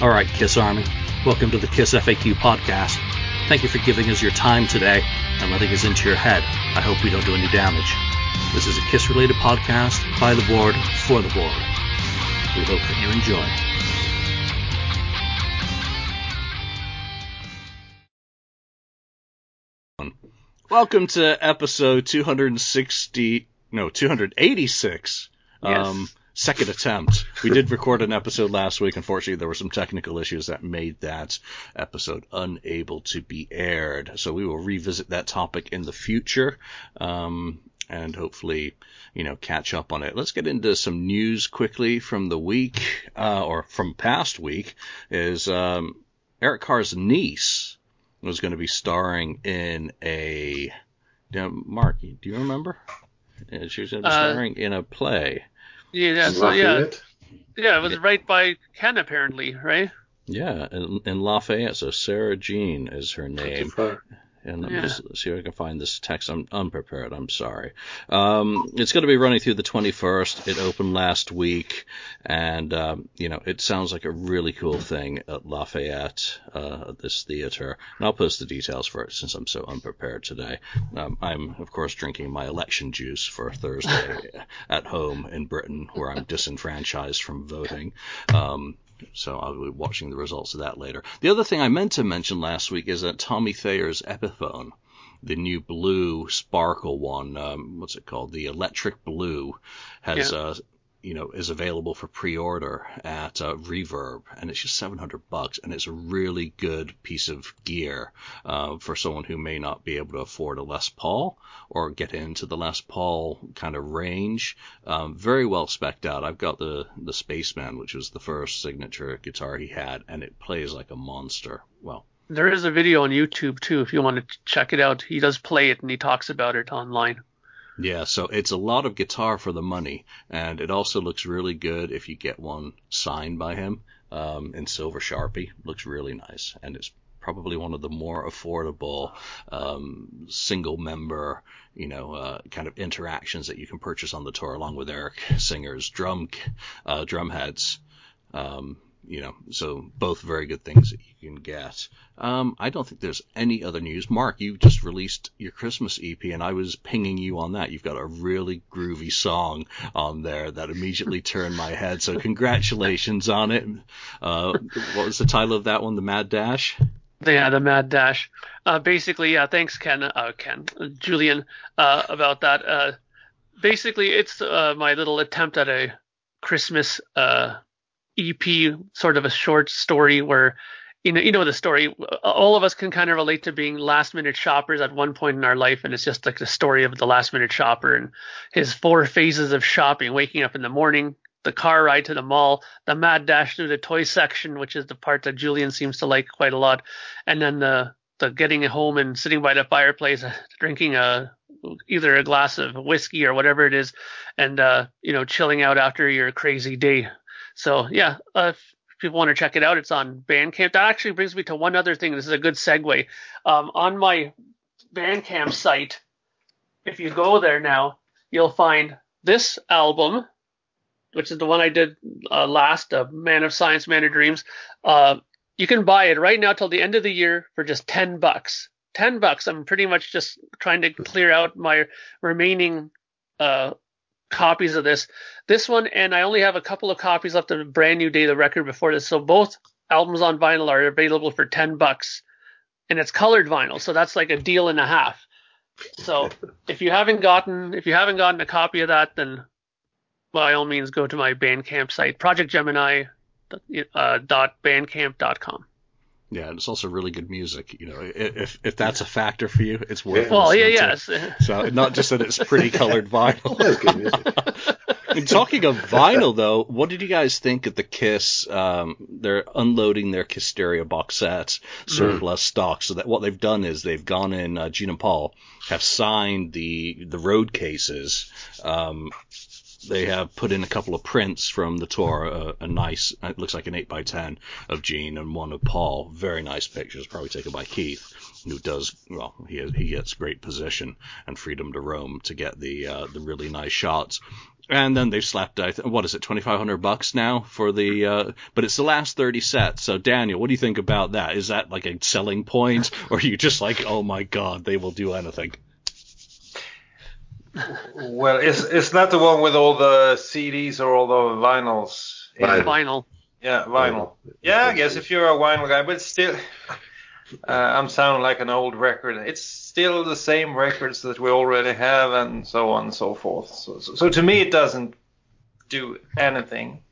All right, Kiss Army, welcome to the Kiss FAQ podcast. Thank you for giving us your time today and letting us into your head. I hope we don't do any damage. This is a Kiss related podcast by the board for the board. We hope that you enjoy. Welcome to episode 260, no, 286. Yes. Um, second attempt. We did record an episode last week. Unfortunately, there were some technical issues that made that episode unable to be aired. So we will revisit that topic in the future. Um, and hopefully, you know, catch up on it. Let's get into some news quickly from the week, uh, or from past week, is, um, Eric Carr's niece was going to be starring in a, you know, Mark, do you remember? Uh, She was going to be Uh, starring in a play. Yeah, so yeah, Lafayette? yeah, it was right by Ken apparently, right? Yeah, in, in Lafayette. So Sarah Jean is her Not too name. And let me Yeah. just see if I can find this text. I'm unprepared. I'm sorry. Um, it's going to be running through the 21st. It opened last week, and um, you know it sounds like a really cool thing at Lafayette, uh, this theater. And I'll post the details for it since I'm so unprepared today. Um, I'm of course drinking my election juice for Thursday at home in Britain, where I'm disenfranchised from voting. Um, so I'll be watching the results of that later. The other thing I meant to mention last week is that Tommy Thayer's Epiphone, the new blue sparkle one, um, what's it called? The electric blue, has Yeah. uh, you know is available for pre-order at uh, Reverb, and it's just 700 bucks, and it's a really good piece of gear uh, for someone who may not be able to afford a Les Paul or get into the Les Paul kind of range. Um, very well specced out. I've got the the Spaceman, which was the first signature guitar he had, and it plays like a monster. Well, There is a video on YouTube too if you want to check it out. He does play it and he talks about it online. Yeah, so it's a lot of guitar for the money, and it also looks really good if you get one signed by him um, in silver sharpie. Looks really nice, and it's probably one of the more affordable um, single member, you know, uh, kind of interactions that you can purchase on the tour, along with Eric Singer's drum uh, drum heads. Um, you know, so both very good things that you can get. Um, I don't think there's any other news. Mark, you just released your Christmas EP, and I was pinging you on that. You've got a really groovy song on there that immediately turned my head. So congratulations on it. Uh, what was the title of that one? The Mad Dash. Yeah, the Mad Dash. Uh, basically, yeah, thanks Ken, uh, Ken, Julian, uh, about that. Uh, basically, it's uh, my little attempt at a Christmas uh, EP, sort of a short story where, you know, you know the story. All of us can kind of relate to being last minute shoppers at one point in our life, and it's just like the story of the last minute shopper and his four phases of shopping: waking up in the morning, the car ride to the mall, the mad dash through the toy section, which is the part that Julian seems to like quite a lot, and then the the getting home and sitting by the fireplace, drinking a either a glass of whiskey or whatever it is, and uh, you know chilling out after your crazy day. So yeah, uh, if people want to check it out, it's on Bandcamp. That actually brings me to one other thing. This is a good segue. Um, on my Bandcamp site, if you go there now, you'll find this album, which is the one I did uh, last, uh, Man of Science, Man of Dreams. Uh, you can buy it right now till the end of the year for just 10 bucks. 10 bucks. I'm pretty much just trying to clear out my remaining uh, copies of this. This one, and I only have a couple of copies left of Brand New Day, the record before this. So both albums on vinyl are available for 10 bucks. And it's colored vinyl, so that's like a deal and a half. So if you haven't gotten if you haven't gotten a copy of that, then by all means go to my Bandcamp site, Project Gemini uh, dot. Yeah, and it's also really good music. You know, if if that's a factor for you, it's worth. Yeah. Well, yeah, yes. So not just that it's pretty colored vinyl. That's good music. And talking of vinyl, though, what did you guys think of the Kiss? Um, they're unloading their Kissteria box sets, surplus stock. So that what they've done is they've gone in. Uh, Gene and Paul have signed the the road cases. Um, they have put in a couple of prints from the tour, a, a nice, it looks like an 8x10 of Gene and one of Paul. Very nice pictures, probably taken by Keith, who does, well, he, he gets great position and freedom to roam to get the, uh, the really nice shots. and then they've slapped I th- what is it 2500 bucks now for the uh, but it's the last 30 sets so daniel what do you think about that is that like a selling point or are you just like oh my god they will do anything well it's it's not the one with all the cds or all the vinyls vinyl, vinyl. yeah vinyl yeah i guess if you're a vinyl guy but still uh, I'm sounding like an old record. It's still the same records that we already have, and so on and so forth. So, so, so to me, it doesn't do anything.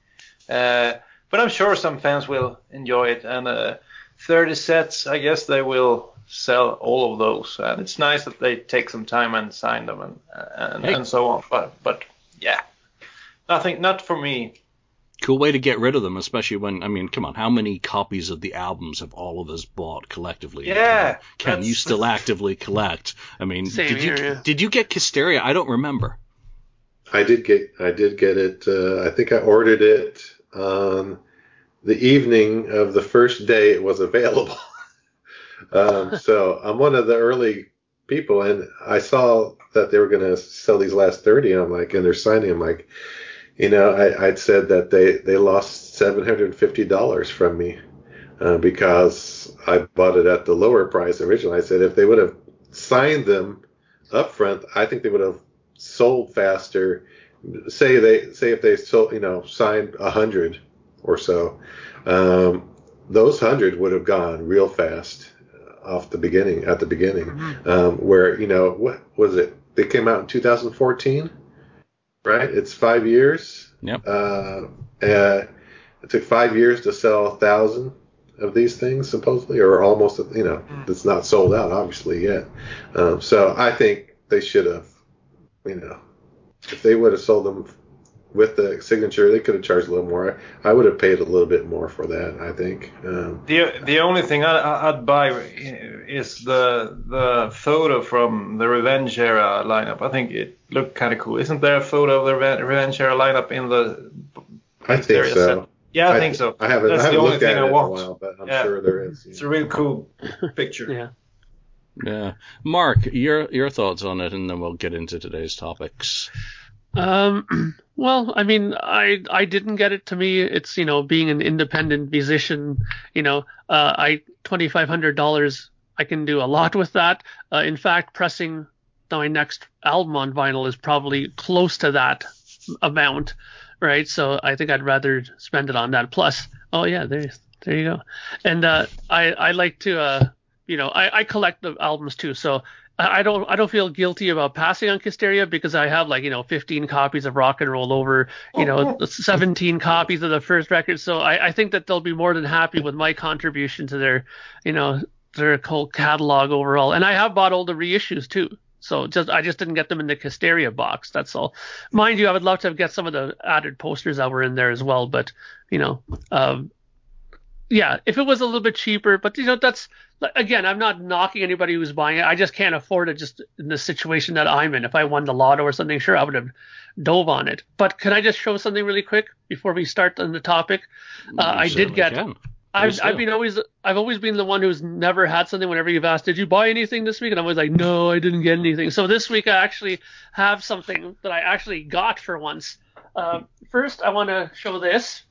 Uh, but I'm sure some fans will enjoy it, and uh, 30 sets, I guess they will sell all of those. And it's nice that they take some time and sign them and and, hey. and so on. But but yeah, nothing, not for me. Cool way to get rid of them, especially when I mean, come on, how many copies of the albums have all of us bought collectively? Yeah. Can, can you still actively collect? I mean, Same did here, you yeah. did you get Kissteria? I don't remember. I did get I did get it. Uh, I think I ordered it on the evening of the first day it was available. Um, so I'm one of the early people, and I saw that they were going to sell these last 30. And I'm like, and they're signing. I'm like, you know, I, would said that they, they lost $750 from me uh, because I bought it at the lower price originally. I said if they would have signed them up front, I think they would have sold faster. Say they say if they sold, you know, signed a hundred or so, um, those hundred would have gone real fast off the beginning at the beginning. Mm-hmm. Um, where you know what was it? They came out in 2014 right? It's five years. Yep. Uh, it took five years to sell a thousand of these things, supposedly, or almost. You know, mm. it's not sold out, obviously, yet. Um, so I think they should have, you know, if they would have sold them with the signature, they could have charged a little more. I, I would have paid a little bit more for that. I think. Um, the the only thing I, would buy is the the photo from the Revenge era lineup. I think it looked kind of cool. Isn't there a photo of the Revenge era lineup in the? I think so. Set? Yeah, I, I, think so. I haven't. That's I haven't the only thing I want. While, but I'm yeah. sure there is. It's a really cool picture. yeah. Yeah, Mark, your your thoughts on it, and then we'll get into today's topics. Um, well, I mean, I I didn't get it. To me, it's you know being an independent musician. You know, uh, I twenty five hundred dollars. I can do a lot with that. Uh, in fact, pressing my next album on vinyl is probably close to that amount, right? So I think I'd rather spend it on that. Plus, oh yeah, there there you go. And uh, I I like to uh, you know I, I collect the albums too. So I don't I don't feel guilty about passing on Kissteria because I have like you know 15 copies of Rock and Roll Over, you know 17 copies of the first record. So I, I think that they'll be more than happy with my contribution to their you know their whole catalog overall. And I have bought all the reissues too. So just I just didn't get them in the Kissteria box. That's all. Mind you, I would love to get some of the added posters that were in there as well. But you know, um, yeah, if it was a little bit cheaper, but you know, that's again, I'm not knocking anybody who's buying it. I just can't afford it just in the situation that I'm in. If I won the lotto or something, sure, I would have dove on it. But can I just show something really quick before we start on the topic? Uh, I did get. Can. I've, I've been always I've always been the one who's never had something. Whenever you've asked, did you buy anything this week? And I'm always like, no, I didn't get anything. So this week I actually have something that I actually got for once. Uh, first, I want to show this.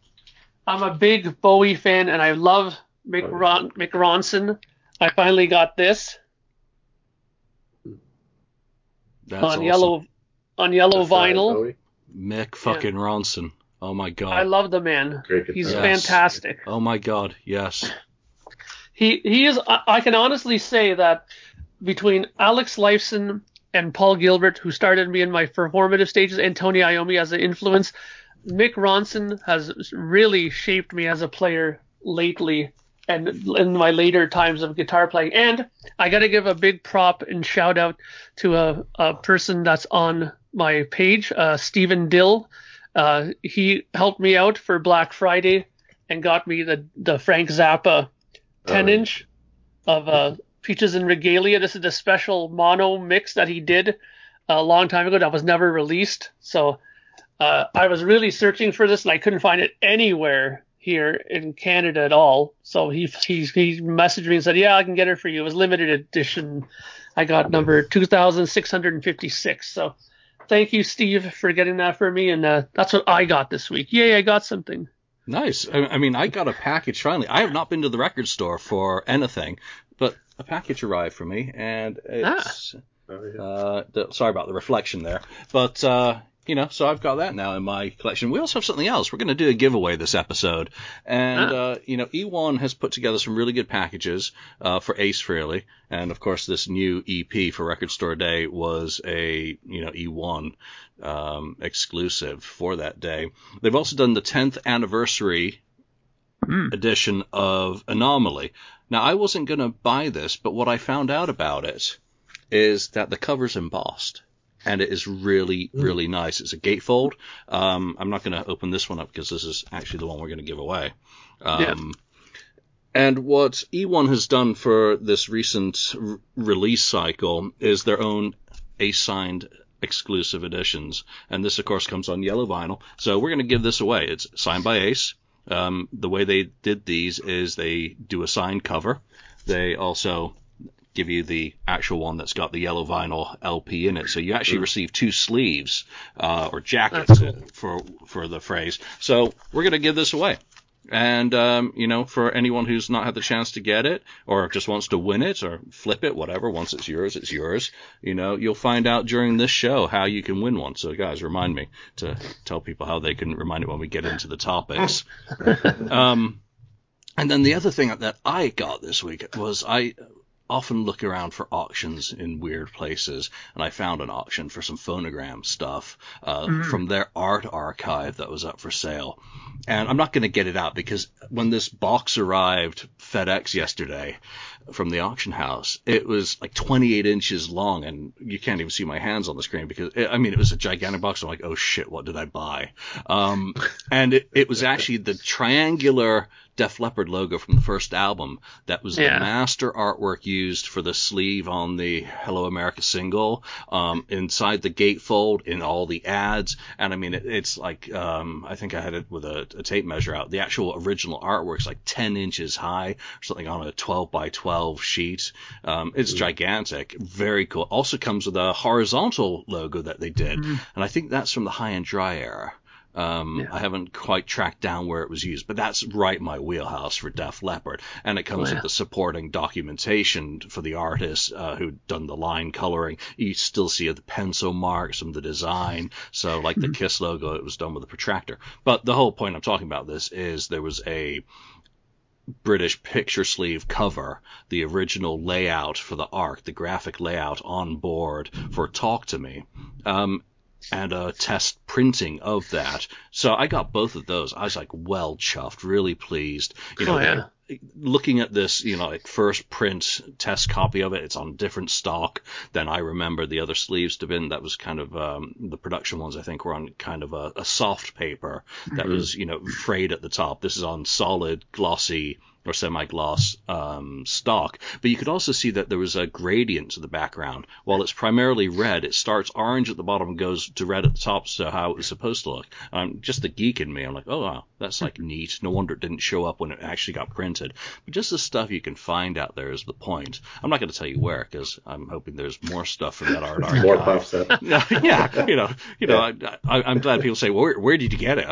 I'm a big Bowie fan, and I love Mick, Ron- Mick Ronson. I finally got this That's on awesome. yellow on yellow vinyl. Mick fucking yeah. Ronson. Oh my god. I love the man. He's yes. fantastic. Oh my god, yes. He he is I can honestly say that between Alex Lifeson and Paul Gilbert, who started me in my formative stages, and Tony Iommi as an influence, Mick Ronson has really shaped me as a player lately and in my later times of guitar playing. And I got to give a big prop and shout out to a, a person that's on my page, uh, Stephen Dill. Uh, he helped me out for Black Friday and got me the, the Frank Zappa 10 inch of uh, Peaches en Regalia. This is the special mono mix that he did a long time ago that was never released. So uh, I was really searching for this and I couldn't find it anywhere here in Canada at all. So he he he messaged me and said, "Yeah, I can get it for you. It was limited edition. I got number 2656." So thank you, Steve, for getting that for me, and uh, that's what I got this week. Yay, I got something. Nice. I, I mean, I got a package finally. I have not been to the record store for anything, but a package arrived for me, and it's. Oh, yeah. Uh, the, sorry about the reflection there, but uh, you know, so I've got that now in my collection. We also have something else. We're going to do a giveaway this episode, and Ah. uh, you know, E1 has put together some really good packages uh, for Ace Frehley, and of course, this new EP for Record Store Day was a you know E1 um, exclusive for that day. They've also done the 10th anniversary Hmm. edition of Anomaly. Now, I wasn't going to buy this, but what I found out about it is that the cover's embossed. And it is really, really nice. It's a gatefold. Um, I'm not going to open this one up because this is actually the one we're going to give away. Um, Yeah. And what E1 has done for this recent r- release cycle is their own Ace signed exclusive editions. And this, of course, comes on yellow vinyl. So we're going to give this away. It's signed by Ace. Um, the way they did these is they do a signed cover. They also give you the actual one that's got the yellow vinyl LP in it. So you actually receive two sleeves uh, or jackets cool. for for the phrase. So we're going to give this away. And um, you know, for anyone who's not had the chance to get it, or just wants to win it, or flip it, whatever. Once it's yours, it's yours. You know, you'll find out during this show how you can win one. So, guys, remind me to tell people how they can remind it when we get into the topics. um, and then the other thing that I got this week was I often look around for auctions in weird places, and I found an auction for some phonogram stuff uh, from their art archive that was up for sale. And I'm not going to get it out because when this box arrived FedEx yesterday from the auction house, it was like 28 inches long, and you can't even see my hands on the screen because it, I mean it was a gigantic box. I'm like, oh shit, what did I buy? Um, and it, it was actually the triangular Def Leppard logo from the first album that was Yeah. the master artwork used for the sleeve on the Hello America single, um, inside the gatefold, in all the ads. And I mean, it, it's like, um, I think I had it with a, a tape measure out. The actual original artwork's like 10 inches high, or something on a 12 by 12 sheet. Um, it's gigantic. Very cool. Also comes with a horizontal logo that they did. And I think that's from the high and dry era. Um, Yeah. I haven't quite tracked down where it was used, but that's right my wheelhouse for Def Leppard. And it comes Oh, yeah. with the supporting documentation for the artist uh, who'd done the line coloring. You still see the pencil marks from the design. So, like the Kiss logo, it was done with a protractor. But the whole point I'm talking about this is there was a British picture sleeve cover, the original layout for the arc, the graphic layout on board for Talk to Me. Um, and a test printing of that. So I got both of those. I was like well chuffed, really pleased. You know, Oh, yeah. looking at this, you know, like first print test copy of it, it's on different stock than I remember the other sleeves to have been. That was kind of um, the production ones. I think were on kind of a, a soft paper that was, you know, frayed at the top. This is on solid, glossy or semi-gloss um, stock. But you could also see that there was a gradient to the background. While it's primarily red, it starts orange at the bottom and goes to red at the top, so how it was supposed to look. Um, just the geek in me, I'm like, oh wow, that's like neat. No wonder it didn't show up when it actually got printed. But just the stuff you can find out there is the point. I'm not going to tell you where because I'm hoping there's more stuff from that art archive. More puffs up. yeah, you know, you know, I, I, I'm glad people say, well, where, where did you get it?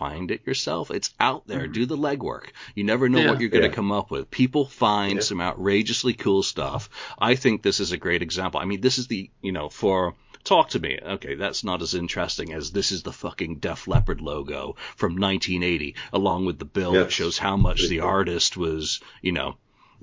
Find it yourself. It's out there. Do the legwork. You never know Yeah. what you're going to Yeah. come up with. People find Yeah. some outrageously cool stuff. I think this is a great example. I mean, this is the, you know, for talk to me. Okay, that's not as interesting as this is the fucking Def Leppard logo from 1980, along with the bill that shows how much the artist was, you know,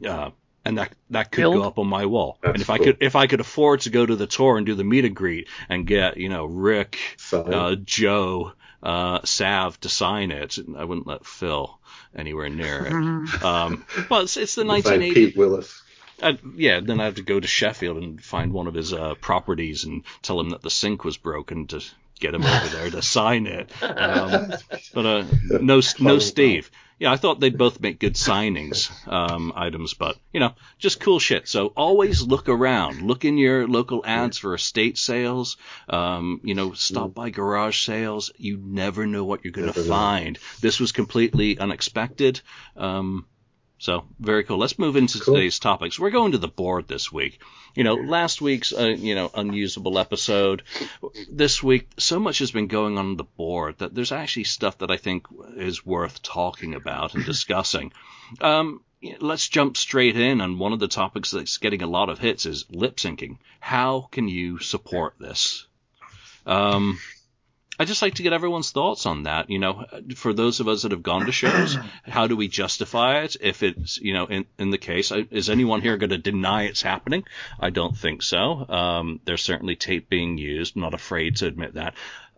uh, and that that could go up on my wall. That's and if I could if I could afford to go to the tour and do the meet and greet and get you know Rick, uh, Joe, uh, Sav to sign it, I wouldn't let Phil anywhere near it. Um, but it's, it's the 1980s. find Pete Willis. I'd, yeah, then I'd have to go to Sheffield and find one of his uh, properties and tell him that the sink was broken to get him over there to sign it. Um, but uh, no, no Funny Steve. Yeah, I thought they'd both make good signings um, items, but you know, just cool shit. So always look around, look in your local ads for estate sales. Um, you know, stop by garage sales. You never know what you're going to find. This was completely unexpected. Um, So very cool. Let's move into Cool. today's topics. We're going to the board this week. You know, last week's uh, you know unusable episode. This week, so much has been going on the board that there's actually stuff that I think is worth talking about and discussing. Um, let's jump straight in. And one of the topics that's getting a lot of hits is lip syncing. How can you support this? Um, I'd just like to get everyone's thoughts on that. You know, for those of us that have gone to shows, how do we justify it? If it's, you know, in, in the case, is anyone here going to deny it's happening? I don't think so. Um, there's certainly tape being used. I'm not afraid to admit that.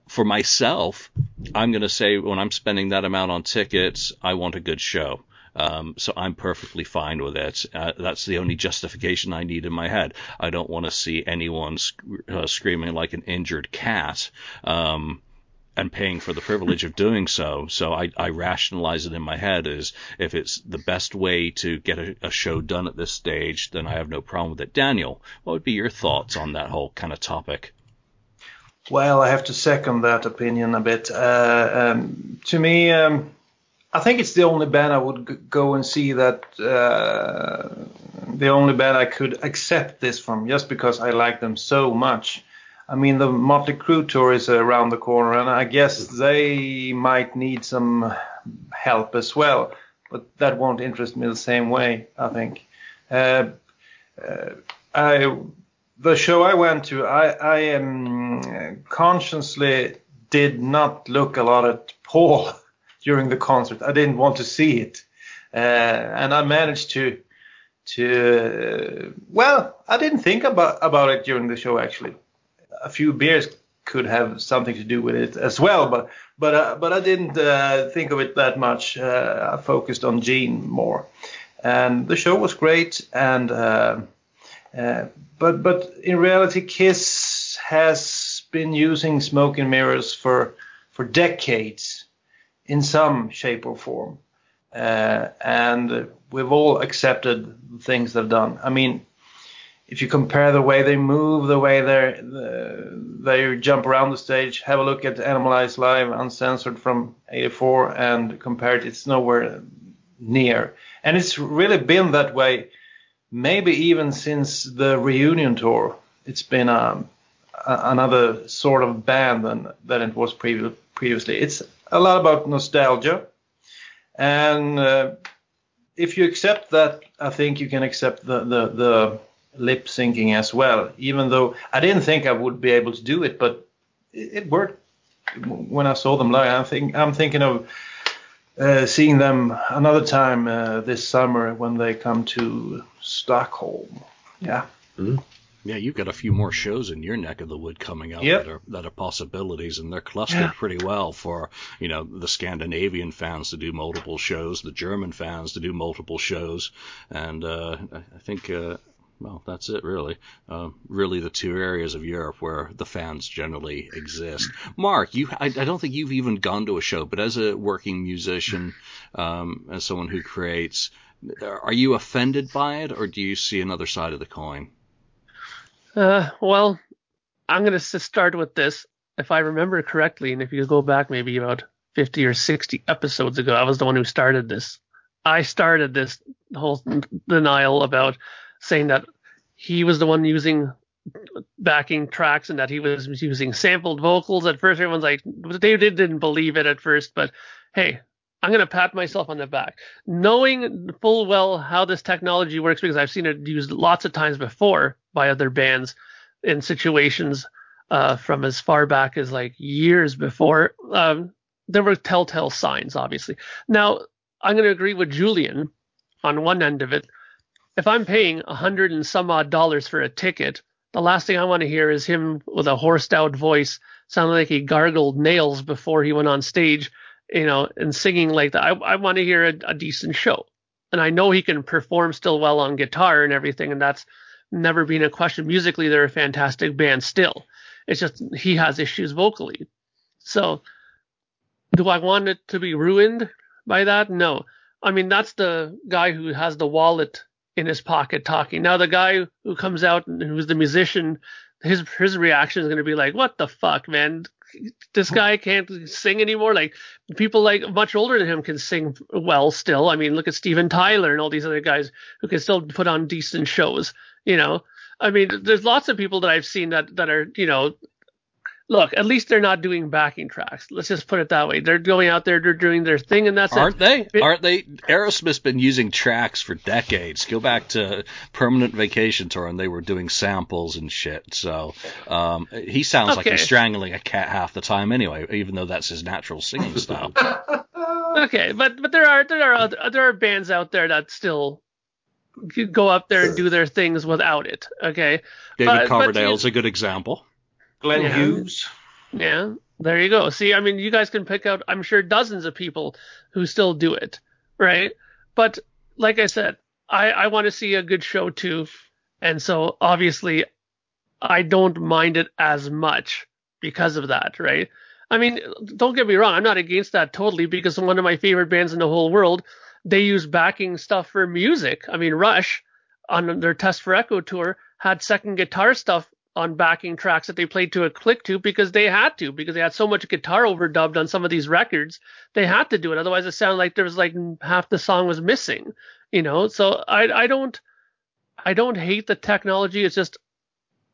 For myself, I'm going to say when I'm spending that amount on tickets, I want a good show. Um, so I'm perfectly fine with it. Uh, that's the only justification I need in my head. I don't want to see anyone sc- uh, screaming like an injured cat. Um, and paying for the privilege of doing so. So I, I rationalize it in my head as if it's the best way to get a, a show done at this stage, then I have no problem with it. Daniel, what would be your thoughts on that whole kind of topic? Well, I have to second that opinion a bit. Uh, um, to me, um, I think it's the only band I would g- go and see that uh, the only band I could accept this from, just because I like them so much. I mean, the Motley Crue tour is around the corner, and I guess they might need some help as well, but that won't interest me the same way. I think. Uh, uh, I the show I went to, I, I um, consciously did not look a lot at Paul during the concert. I didn't want to see it, uh, and I managed to to well, I didn't think about about it during the show actually. A few beers could have something to do with it as well, but but uh, but I didn't uh, think of it that much. Uh, I focused on Gene more, and the show was great. And uh, uh, but but in reality, Kiss has been using smoke and mirrors for for decades, in some shape or form, uh, and we've all accepted the things they've done. I mean, if you compare the way they move, the way they they jump around the stage, have a look at Animalize Live Uncensored from '84 and compare it, it's nowhere near. And it's really been that way, maybe even since the reunion tour. It's been um, a, another sort of band than than it was previ- previously. It's a lot about nostalgia, and uh, if you accept that, I think you can accept the the, the lip syncing as well. Even though I didn't think I would be able to do it, but it, it worked when I saw them live. I think I'm thinking of uh, seeing them another time uh, this summer when they come to Stockholm. Yeah. Yeah, you've got a few more shows in your neck of the wood coming up Yep. that are that are possibilities, and they're clustered pretty well for you know the Scandinavian fans to do multiple shows, the German fans to do multiple shows, and uh, I I think. Uh, well, that's it, really. Uh, really, the two areas of Europe where the fans generally exist. Mark, you, I, I don't think you've even gone to a show, but as a working musician, um, as someone who creates, are you offended by it, or do you see another side of the coin? Uh, well, I'm going to start with this. If I remember correctly, and if you go back maybe about 50 or 60 episodes ago, I was the one who started this. I started this whole denial about saying that he was the one using backing tracks and that he was using sampled vocals. At first, everyone's like, they did- didn't believe it at first, but hey, I'm going to pat myself on the back. Knowing full well how this technology works, because I've seen it used lots of times before by other bands in situations uh, from as far back as like years before. Um, there were telltale signs, obviously. Now, I'm going to agree with Julian on one end of it. If I'm paying a hundred and some odd dollars for a ticket, the last thing I want to hear is him with a horsed out voice, sounding like he gargled nails before he went on stage, you know, and singing like that. I, I want to hear a, a decent show. And I know he can perform still well on guitar and everything, and that's never been a question. Musically, they're a fantastic band still. It's just he has issues vocally. So, do I want it to be ruined by that? No. I mean, that's the guy who has the wallet in his pocket talking. Now, the guy who comes out and who's the musician his his reaction is going to be like, "What the fuck, man? This guy can't sing anymore." Like people like much older than him can sing well still. I mean, look at Steven Tyler and all these other guys who can still put on decent shows. You know, I mean, there's lots of people that I've seen that that are you know look, at least they're not doing backing tracks. Let's just put it that way. They're going out there, they're doing their thing, and that's Aren't it. they? Aren't they? Aerosmith's been using tracks for decades. Go back to Permanent Vacation Tour, and they were doing samples and shit. So um, he sounds like he's strangling a cat half the time anyway, even though that's his natural singing style. Okay, but but there are there are other, there are bands out there that still go up there and do their things without it. Okay, David But- but Coverdale's you- a good example. Glenn Yeah. Hughes. yeah, there you go. See, I mean, you guys can pick out, I'm sure, dozens of people who still do it, right? But like I said, I I want to see a good show too, and so obviously, I don't mind it as much because of that, right? I mean, don't get me wrong, I'm not against that totally because one of my favorite bands in the whole world, they use backing stuff for music. I mean, Rush on their Test for Echo tour had second guitar stuff on backing tracks that they played to a click to because they had to because they had so much guitar overdubbed on some of these records they had to do it. Otherwise it sounded like there was like half the song was missing you know? So i i don't i don't hate the technology. It's just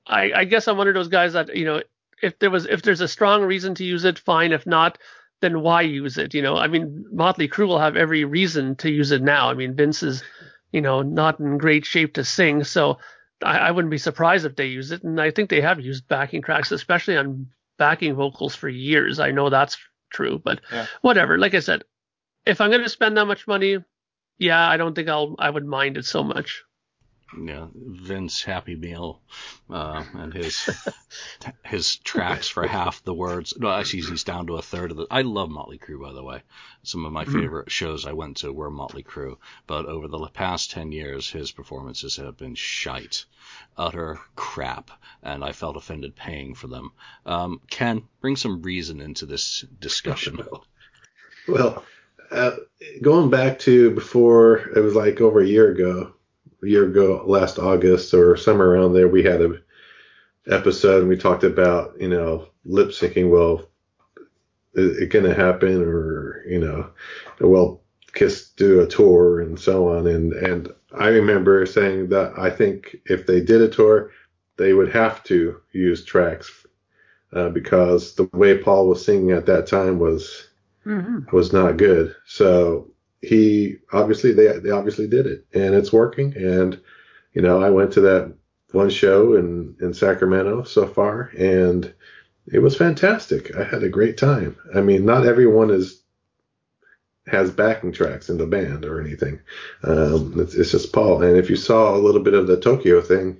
i i guess i'm one of those guys that you know if there was if there's a strong reason to use it fine. If not then why use it you know? I mean motley crue will have every reason to use it now. I mean vince is you know not in great shape to sing. So I, I wouldn't be surprised if they use it, and I think they have used backing tracks, especially on backing vocals for years. I know that's true, but Yeah. whatever. Like I said, if I'm going to spend that much money, yeah, I don't think I'll I would mind it so much. Yeah, Vince Happy Meal, uh, and his his tracks for half the words. No, actually, he's down to a third of the. I love Motley Crue, by the way. Some of my favorite shows I went to were Motley Crue, but over the past ten years, his performances have been shite, utter crap, and I felt offended paying for them. Um, Ken, bring some reason into this discussion. Well, uh, going back to before, it was like over a year ago, a year ago, last August or somewhere around there, we had a episode and we talked about, you know, lip syncing. Well, is it going to happen or, you know, well, Kiss do a tour and so on. And, and I remember saying that I think if they did a tour, they would have to use tracks uh, because the way Paul was singing at that time was, Mm-hmm. was not good. So he obviously they they obviously did it and it's working. And you know, I went to that one show in in Sacramento so far and it was fantastic. I had a great time. I mean, not everyone is has backing tracks in the band or anything. Um, it's, it's just Paul. And if you saw a little bit of the Tokyo thing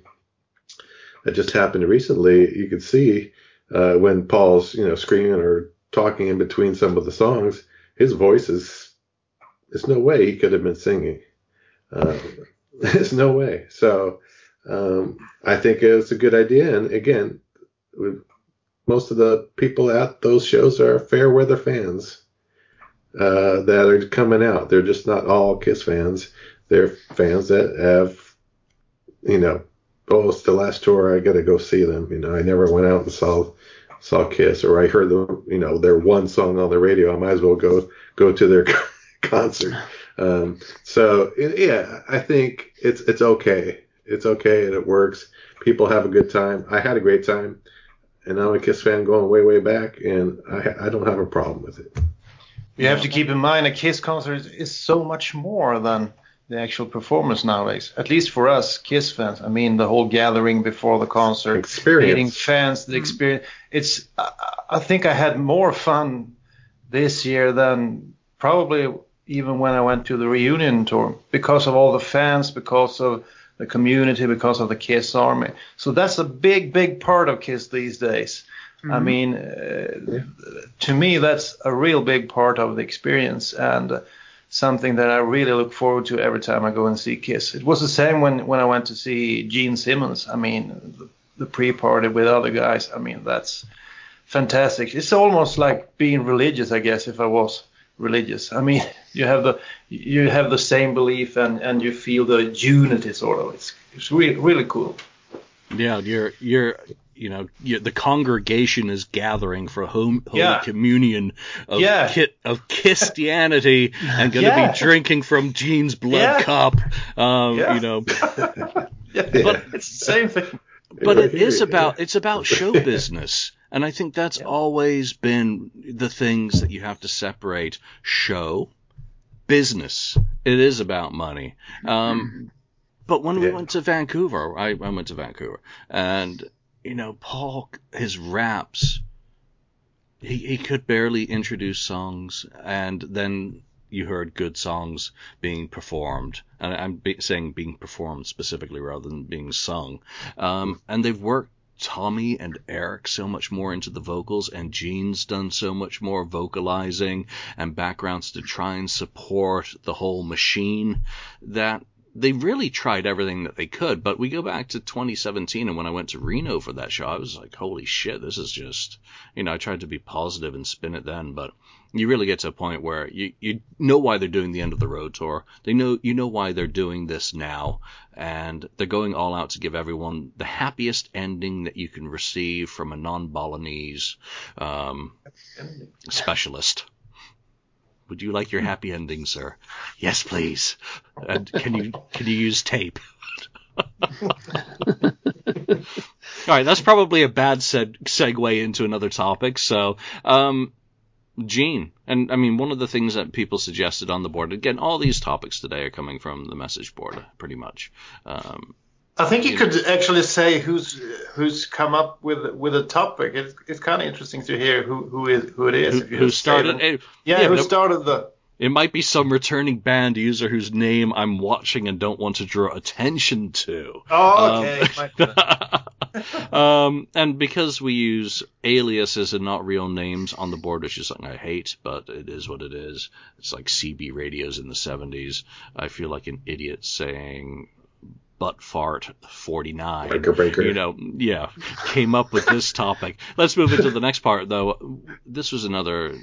that just happened recently, you could see uh, when Paul's you know screaming or talking in between some of the songs, his voice is there's no way he could have been singing. Um, there's no way. So um, I think it's a good idea. And again, most of the people at those shows are fair weather fans uh, that are coming out. They're just not all Kiss fans. They're fans that have, you know, oh, it's the last tour. I got to go see them. You know, I never went out and saw saw Kiss, or I heard the you know their one song on the radio. I might as well go go to their concert. Um, so it, yeah, I think it's it's okay. It's okay and it works. People have a good time. I had a great time, and I'm a Kiss fan going way way back, and I I don't have a problem with it. You have to keep in mind a Kiss concert is so much more than the actual performance nowadays. At least for us Kiss fans. I mean, the whole gathering before the concert, Experience. meeting fans, the experience. It's. I, I think I had more fun this year than probably even when I went to the reunion tour because of all the fans, because of the community, because of the Kiss Army. So that's a big, big part of Kiss these days. I mean, uh, to me, that's a real big part of the experience and something that I really look forward to every time I go and see Kiss. It was the same when, when I went to see Gene Simmons. I mean, the, the pre-party with other guys. I mean, that's fantastic. It's almost like being religious, I guess, if I was religious. I mean, you have the you have the same belief and, and you feel the unity sort of. It's it's really really cool. Yeah, you're you're you know you, the congregation is gathering for home, holy Yeah. communion of Yeah. ki- of Christianity and going to Yeah. be drinking from Gene's blood cup. Um. You know, But- it's the same thing. but it is about it's about show business and i think that's always been the things that you have to separate show business. It is about money. Um, but when we went to vancouver I, I went to vancouver and you know paul his raps he, he could barely introduce songs and then you heard good songs being performed. And i'm be, saying being performed specifically rather than being sung. Um, and they've worked Tommy and Eric so much more into the vocals, and Gene's done so much more vocalizing and backgrounds to try and support the whole machine that they really tried everything that they could. But we go back to 2017, and when I went to Reno for that show, I was like, holy shit, this is just, you know, I tried to be positive and spin it then, but you really get to a point where you, you know why they're doing the end of the road tour. They know you know why they're doing this now, and they're going all out to give everyone the happiest ending that you can receive from a non-Balinese um, specialist. Would you like your happy ending, sir? Yes, please. And can you can you use tape? All right, that's probably a bad seg- segue into another topic. So, um, Gene, and I mean, one of the things that people suggested on the board, again, all these topics today are coming from the message board, pretty much. Um, I think you could actually say who's who's come up with with a topic. It's, it's kind of interesting to hear who who is who it is. who, who started it? Yeah, yeah, who but- started the? It might be some returning banned user whose name I'm watching and don't want to draw attention to. Oh, okay. Um, Might be that. um, and because we use aliases and not real names on the board, which is something I hate, but it is what it is. It's like CB radios in the 70s. I feel like an idiot saying butt fart 49. Breaker, breaker. You know, yeah, came up with this topic. Let's move into the next part, though. This was another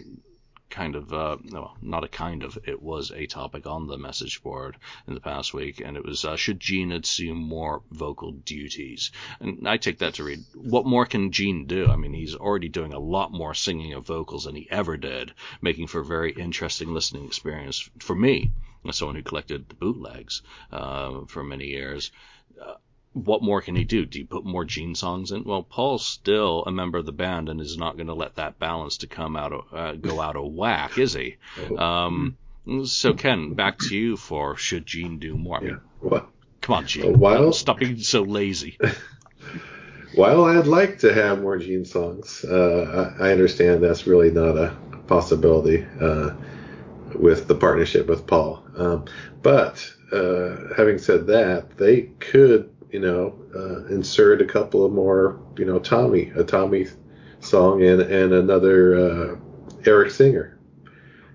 kind of uh, no, not a kind of. It was a topic on the message board in the past week, and it was uh, should Gene assume more vocal duties? And I take that to read what more can Gene do? I mean, he's already doing a lot more singing of vocals than he ever did, making for a very interesting listening experience for me, as someone who collected the bootlegs uh, for many years what more can he do? Do you put more Gene songs in? Well, Paul's still a member of the band and is not going to let that balance to come out of uh, go out of whack, is he? Um, so Ken, back to you for should Gene do more? I mean, Yeah. Well, come on, Gene, Well- stop being so lazy. While I'd like to have more Gene songs, uh, I, I understand that's really not a possibility uh, with the partnership with Paul. Um, but uh, having said that, they could, you know, uh, insert a couple of more, you know, Tommy, a Tommy song and and another uh, Eric Singer.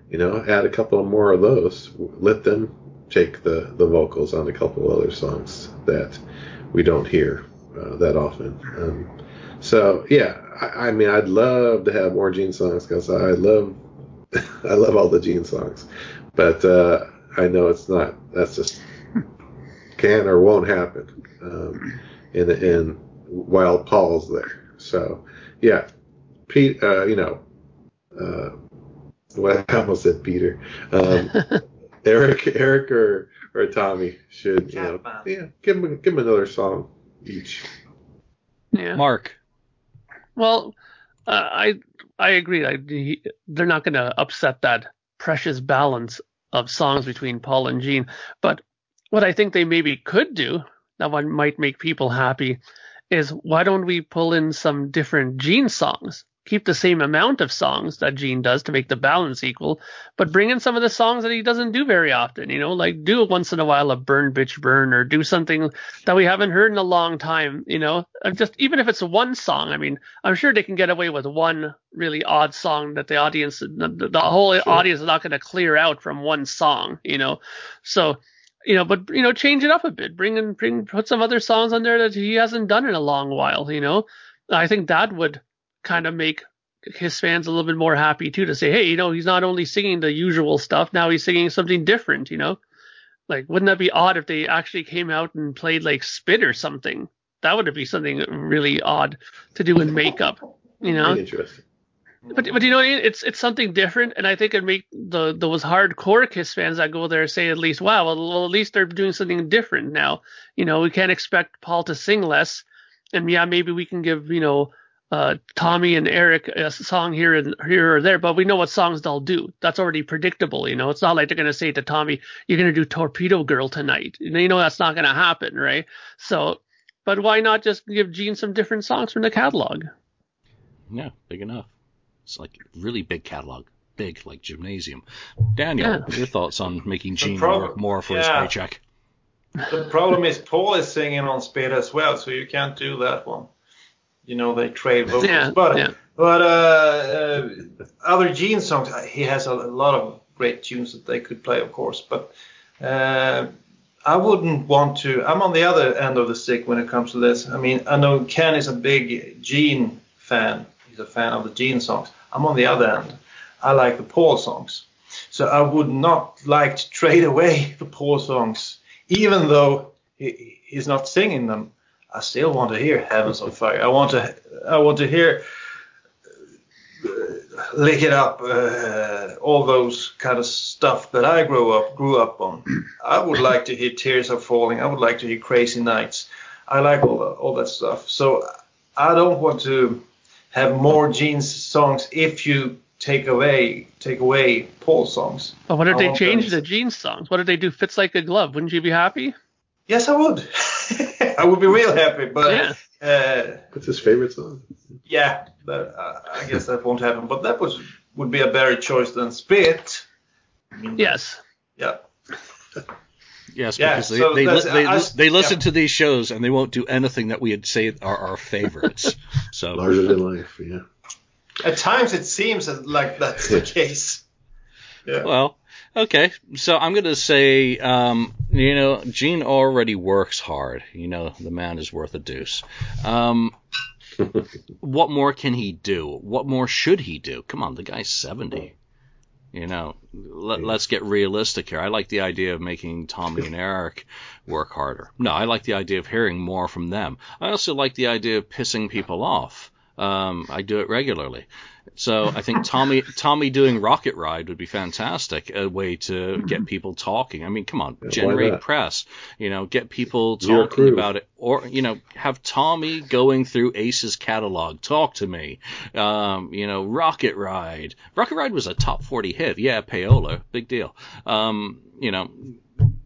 You know, add a couple more of those. Let them take the the vocals on a couple other songs that we don't hear uh, that often. Um, so yeah, I, I mean, I'd love to have more Gene songs because I love, I love all the Gene songs, but uh, I know it's not. That's just can or won't happen. Um, in in while Paul's there. So yeah, Pete, uh, you know, uh, well, I almost said Peter. Um, Eric, Eric, or or Tommy should you know, yeah, give him give him another song each. Yeah. Mark, Well, uh, I I agree. I, he- they're not going to upset that precious balance of songs between Paul and Gene. But what I think they maybe could do that one might make people happy is why don't we pull in some different Gene songs? Keep the same amount of songs that Gene does to make the balance equal, but bring in some of the songs that he doesn't do very often. You know, like do once in a while a Burn Bitch Burn or do something that we haven't heard in a long time. You know, just even if it's one song. I mean, I'm sure they can get away with one really odd song that the audience, the, the whole audience is not going to clear out from one song. You know, so you know, but you know, change it up a bit. Bring in, bring, put some other songs on there that he hasn't done in a long while. You know, I think that would kind of make his fans a little bit more happy too to say, hey, you know, he's not only singing the usual stuff, now he's singing something different. You know, like wouldn't that be odd if they actually came out and played like Spit or something? that would be something really odd to do in makeup. You know, interesting. But but you know it's it's something different, and I think it make the those hardcore Kiss fans that go there say at least, wow, well, at least they're doing something different now. You know, we can't expect Paul to sing less, and yeah, maybe we can give you know uh, Tommy and Eric a song here and here or there, but we know what songs they'll do. That's already predictable. You know, it's not like they're gonna say to Tommy, "You're gonna do Torpedo Girl tonight." You know, that's not gonna happen, right? So, but why not just give Gene some different songs from the catalog? Yeah, big enough. It's like really big catalog, big like gymnasium. Daniel, Yeah. your thoughts on making Gene prob- work more for his paycheck? The problem is Paul is singing on Spit as well, so you can't do that one. You know they trade vocals, Yeah, but yeah. but uh, uh, other Gene songs, uh, he has a, a lot of great tunes that they could play, of course. But uh, I wouldn't want to. I'm on the other end of the stick when it comes to this. I mean, I know Ken is a big Gene fan. He's a fan of the Gene songs. I'm on the other end. I like the Paul songs. So I would not like to trade away the Paul songs, even though he, he's not singing them. I still want to hear Heavens on Fire. I want to I want to hear uh, Lick It Up, uh, all those kind of stuff that I grew up grew up on. I would like to hear Tears Are Falling. I would like to hear Crazy Nights. I like all that, all that stuff. So I don't want to have more Gene's songs if you take away take away Paul's songs. But what if I they change them- the Gene songs? What if they do Fits Like a Glove? Wouldn't you be happy? Yes, I would. I would be real happy, but Yeah. uh, What's his favorite song? yeah, that, uh, I guess that won't happen. But that was would be a better choice than Spit. I mean, Yes. Yeah. Yes, Yeah, because they so they, li- they, I- they listen yeah. to these shows and they won't do anything that we'd say are our favorites. so Larger than life. Yeah. At times it seems like that's the case. Yeah. Well, okay. So I'm going to say, um, you know, Gene already works hard. You know, the man is worth a deuce. Um, what more can he do? What more should he do? Come on, the guy's 70. You know, let, let's get realistic here. I like the idea of making Tommy and Eric work harder. No, I like the idea of hearing more from them. I also like the idea of pissing people off. Um, I do it regularly. So I think Tommy Tommy doing Rocket Ride would be fantastic, a way to get people talking. I mean, come on, why generate press, you know, get people talking about it, or you know, have Tommy going through Ace's catalog, talk to me. Um, you know, Rocket Ride. Rocket Ride was a top 40 hit. Yeah, payola, big deal. Um, you know,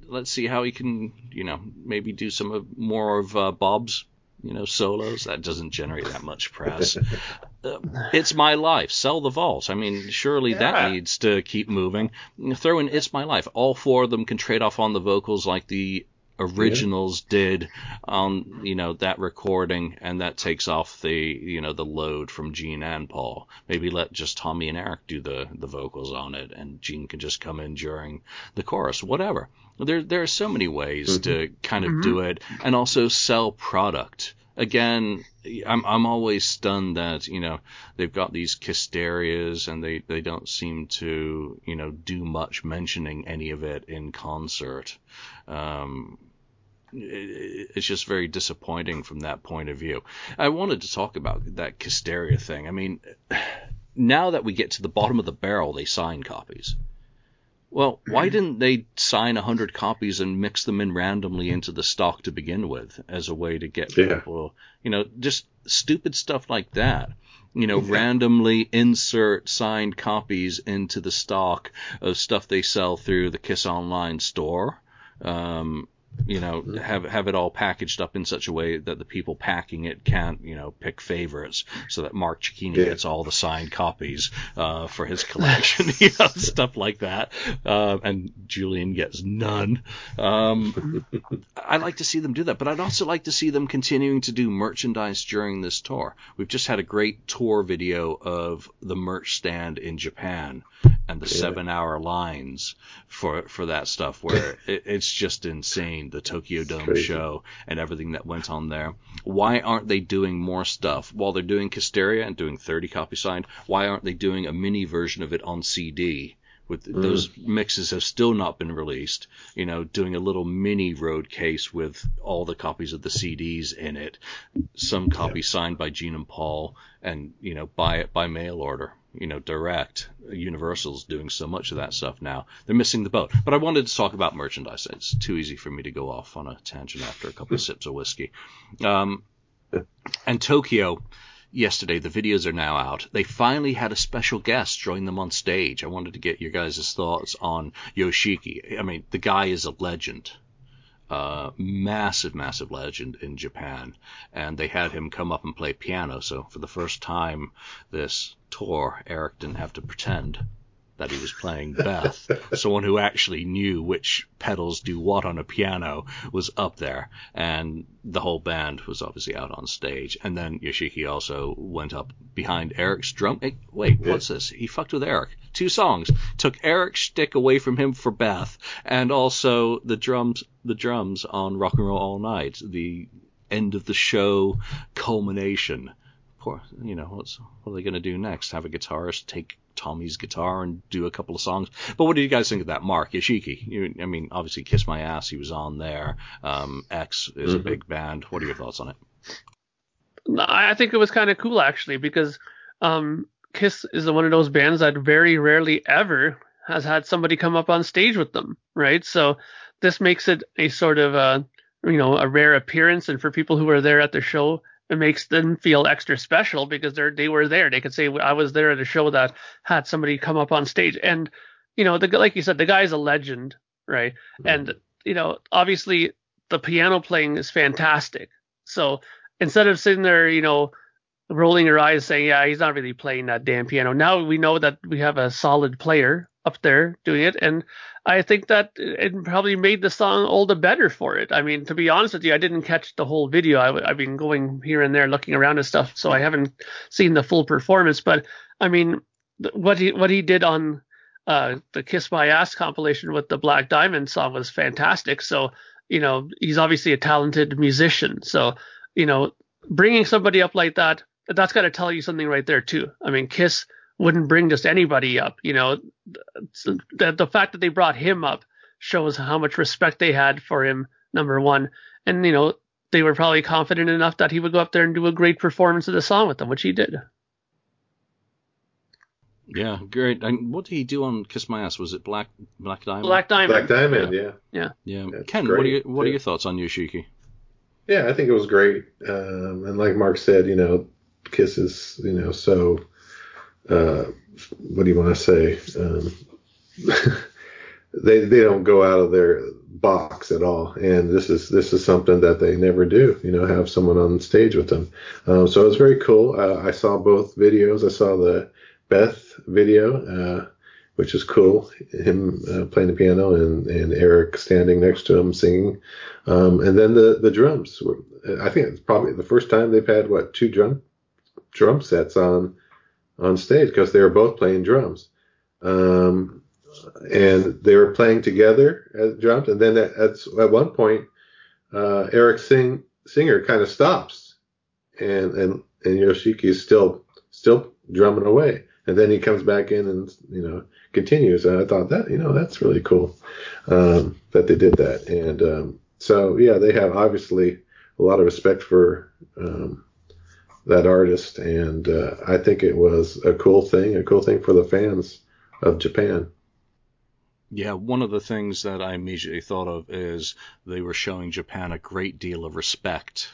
let's see how he can, you know, maybe do some of more of uh, Bob's, you know, solos. That doesn't generate that much press. Uh, it's my life. Sell the vault. I mean, surely Yeah. that needs to keep moving. Throw in "It's My Life." All four of them can trade off on the vocals like the originals did on you know that recording, and that takes off the you know the load from Gene and Paul. Maybe let just Tommy and Eric do the the vocals on it, and Gene can just come in during the chorus. Whatever. There there are so many ways to kind of do it, and also sell product again, I'm I'm always stunned that you know they've got these Kissterias and they they don't seem to you know do much mentioning any of it in concert. Um, it- it's just very disappointing from that point of view. I wanted to talk about that Kissteria thing. I mean, now that we get to the bottom of the barrel, they sign copies. Well, why didn't they sign a 100 copies and mix them in randomly into the stock to begin with as a way to get Yeah. people, you know, just stupid stuff like that. You know, randomly insert signed copies into the stock of stuff they sell through the Kiss Online store. Um, you know, have have it all packaged up in such a way that the people packing it can't, you know, pick favorites, so that Mark Cicchini Yeah. gets all the signed copies uh, for his collection, you know, stuff like that, uh, and Julian gets none. Um, I like to see them do that, but I'd also like to see them continuing to do merchandise during this tour. We've just had a great tour video of the merch stand in Japan and the seven hour lines for for that stuff where it, it's just insane the Tokyo Dome show and everything that went on there. Why aren't they doing more stuff while they're doing Kissteria and doing 30 copy signed? Why aren't they doing a mini version of it on CD? with mm. those mixes have still not been released. You know, doing a little mini road case with all the copies of the CDs in it, some copies signed by Gene and Paul, and you know, buy it by mail order. You know, direct. Universal's doing so much of that stuff now. They're missing the boat. But I wanted to talk about merchandise. It's too easy for me to go off on a tangent after a couple of sips of whiskey. Um, and Tokyo, yesterday, the videos are now out. They finally had a special guest join them on stage. I wanted to get your guys' thoughts on Yoshiki. I mean, the guy is a legend. Uh, massive, massive legend in Japan, and they had him come up and play piano. So for the first time this tour, Eric didn't have to pretend that he was playing Beth. Someone who actually knew which pedals do what on a piano was up there, and the whole band was obviously out on stage. And then Yoshiki also went up behind Eric's drum. Hey, wait, what's this? He fucked with Eric. Two songs. Took Eric's stick away from him for Beth, and also the drums, the drums on Rock and Roll All Night, the end of the show culmination. Poor, you know, what's what are they going to do next? Have a guitarist take Tommy's guitar and do a couple of songs. But what do you guys think of that, Mark Yoshiki? You, I mean, obviously, Kiss My Ass, he was on there. Um, X is mm-hmm. a big band. What are your thoughts on it? I think it was kind of cool actually because um, Kiss is one of those bands that very rarely ever has had somebody come up on stage with them, right? So this makes it a sort of a you know a rare appearance, and for people who are there at the show, it makes them feel extra special because they're they were there. They could say I was there at a show that had somebody come up on stage, and you know, the like you said, the guy's a legend, right? Mm-hmm. And you know, obviously the piano playing is fantastic. So instead of sitting there, you know, rolling your eyes saying, yeah, he's not really playing that damn piano. Now we know that we have a solid player up there doing it, and I think that it probably made the song all the better for it. I mean, to be honest with you, I didn't catch the whole video. I, have been going here and there looking around and stuff, so I haven't seen the full performance. But I mean, what he what he did on uh, the Kiss My Ass compilation with the Black Diamond song was fantastic. So you know, he's obviously a talented musician. So you know, bringing somebody up like that, that's got to tell you something right there too. I mean, Kiss wouldn't bring just anybody up. You know, the, the fact that they brought him up shows how much respect they had for him, number one. And, you know, they were probably confident enough that he would go up there and do a great performance of the song with them, which he did. Yeah, great. And what did he do on Kiss My Ass? Was it Black Black Diamond? Black Diamond. Black Diamond, yeah. Yeah. Yeah. yeah. Ken, great. what are your what are your thoughts on Yoshiki? Yeah, I think it was great. Um, and like Mark said, you know, Kiss is, you know, so uh, what do you want to say? Um, they they don't go out of their box at all, and this is this is something that they never do. You know, have someone on stage with them. Um, so it was very cool. Uh, I saw both videos. I saw the Beth video, uh, which is cool. Him uh, playing the piano and and Eric standing next to him singing, um, and then the the drums. I think it's probably the first time they've had what two drum drum sets on on stage because they were both playing drums. Um, and they were playing together as drums. And then at, at, at one point, uh, Eric Sing, Singer kind of stops and, and, and Yoshiki is still, still drumming away. And then he comes back in and, you know, continues. And I thought that, you know, that's really cool, um, that they did that. And, um, so yeah, they have obviously a lot of respect for, um, that artist, and uh, I think it was a cool thing, a cool thing for the fans of Japan. Yeah, one of the things that I immediately thought of is they were showing Japan a great deal of respect.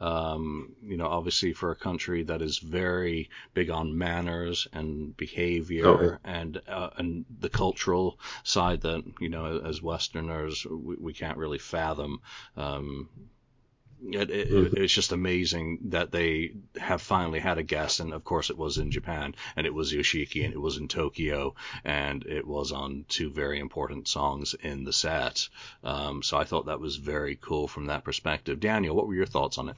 Um, you know, obviously for a country that is very big on manners and behavior oh, and uh, and the cultural side that you know as Westerners we, we can't really fathom. Um, it, it, mm-hmm. It's just amazing that they have finally had a guest, and of course it was in Japan, and it was Yoshiki, and it was in Tokyo, and it was on two very important songs in the set. Um, so I thought that was very cool from that perspective. Daniel, what were your thoughts on it?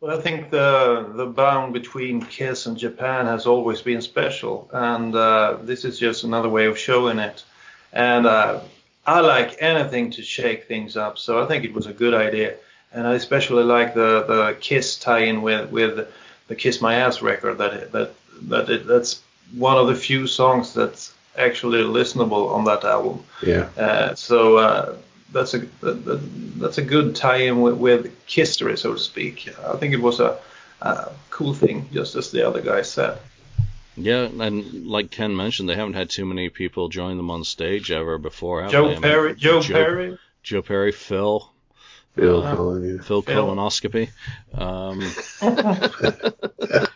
Well, I think the the bond between Kiss and Japan has always been special, and uh, this is just another way of showing it. And uh, I like anything to shake things up, so I think it was a good idea and I especially like the the Kiss tie-in with with the Kiss My Ass record. That that that it, that's one of the few songs that's actually listenable on that album. Yeah. Uh, so uh, that's a that, that's a good tie-in with, with history, so to speak. I think it was a, a cool thing, just as the other guy said. Yeah, and like Ken mentioned, they haven't had too many people join them on stage ever before. Joe they? I mean, Perry, Joe, Perry, Joe Perry, Phil, Bill Uh, Cullen, yeah. Phil Phil. colonoscopy. Um, the,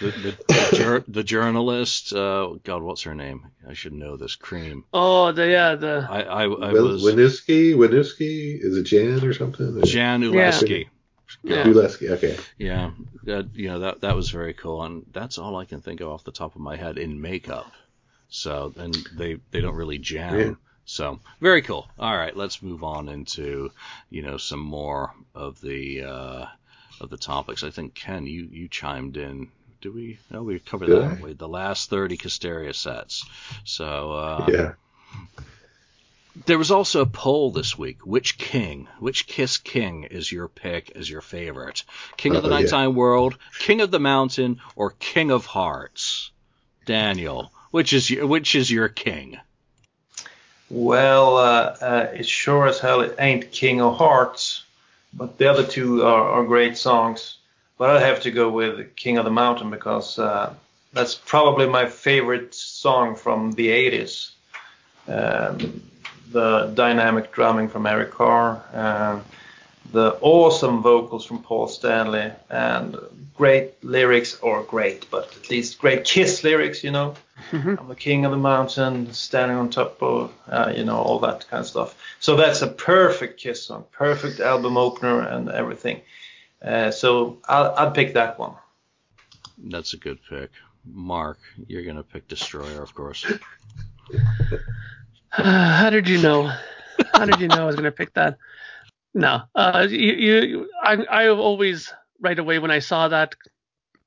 the, the, jur- the journalist. Uh, God, what's her name? I should know this. Creem. Oh, the yeah, the I I, I Wil- was Winooski, Winooski, is it Jan or something? Jaan Uhelszki. yeah. Uhelszki, okay. Yeah, that you know that that was very cool, and that's all I can think of off the top of my head in makeup. So, and they they don't really jam. Yeah. So very cool. All right, let's move on into you know some more of the uh, of the topics. I think Ken, you you chimed in. Do we? No, we covered Did that. We? The last thirty Kissteria sets. So uh, Yeah. there was also a poll this week. Which king, which Kiss king is your pick as your favorite? King of the yeah. Nighttime World, King of the Mountain, or King of Hearts? Daniel, which is your, which is your king? Well, uh, uh, it sure as hell it ain't King of Hearts, but the other two are, are great songs. But I'd have to go with King of the Mountain because uh, that's probably my favorite song from the 80s. Um, the dynamic drumming from Eric Carr, uh, the awesome vocals from Paul Stanley, and great lyrics, or great, but at least great Kiss lyrics, you know. I'm the king of the mountain, standing on top of, uh, you know, all that kind of stuff. So that's a perfect Kiss song, perfect album opener and everything. Uh, so I'll, I'll pick that one. That's a good pick. Mark, you're gonna pick Destroyer, of course. How did you know? How did you know I was going to pick that? No, uh, you, you, I, I always right away when I saw that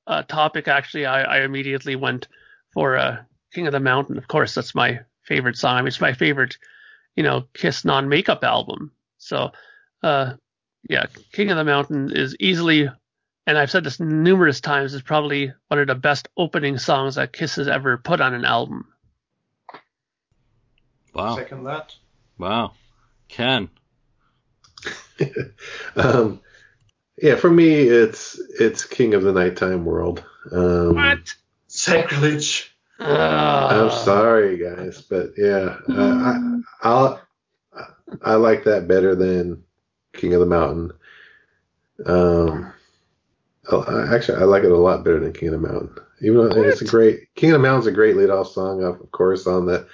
uh, topic, actually, I, I immediately went for uh, King of the Mountain. Of course, that's my favorite song. It's my favorite, you know, Kiss non-makeup album. So, uh, yeah, King of the Mountain is easily, and I've said this numerous times, is probably one of the best opening songs that Kiss has ever put on an album. Wow, Second that. wow. Ken, um, yeah, for me, it's it's King of the Nighttime World. Um, Sacrilege. I'm Uh, sorry, guys, but yeah, uh, I, I'll, I like that better than King of the Mountain. Um, I- I, actually, I like it a lot better than King of the Mountain. Even though it's a great King of the Mountain's a great lead off song, of course, on the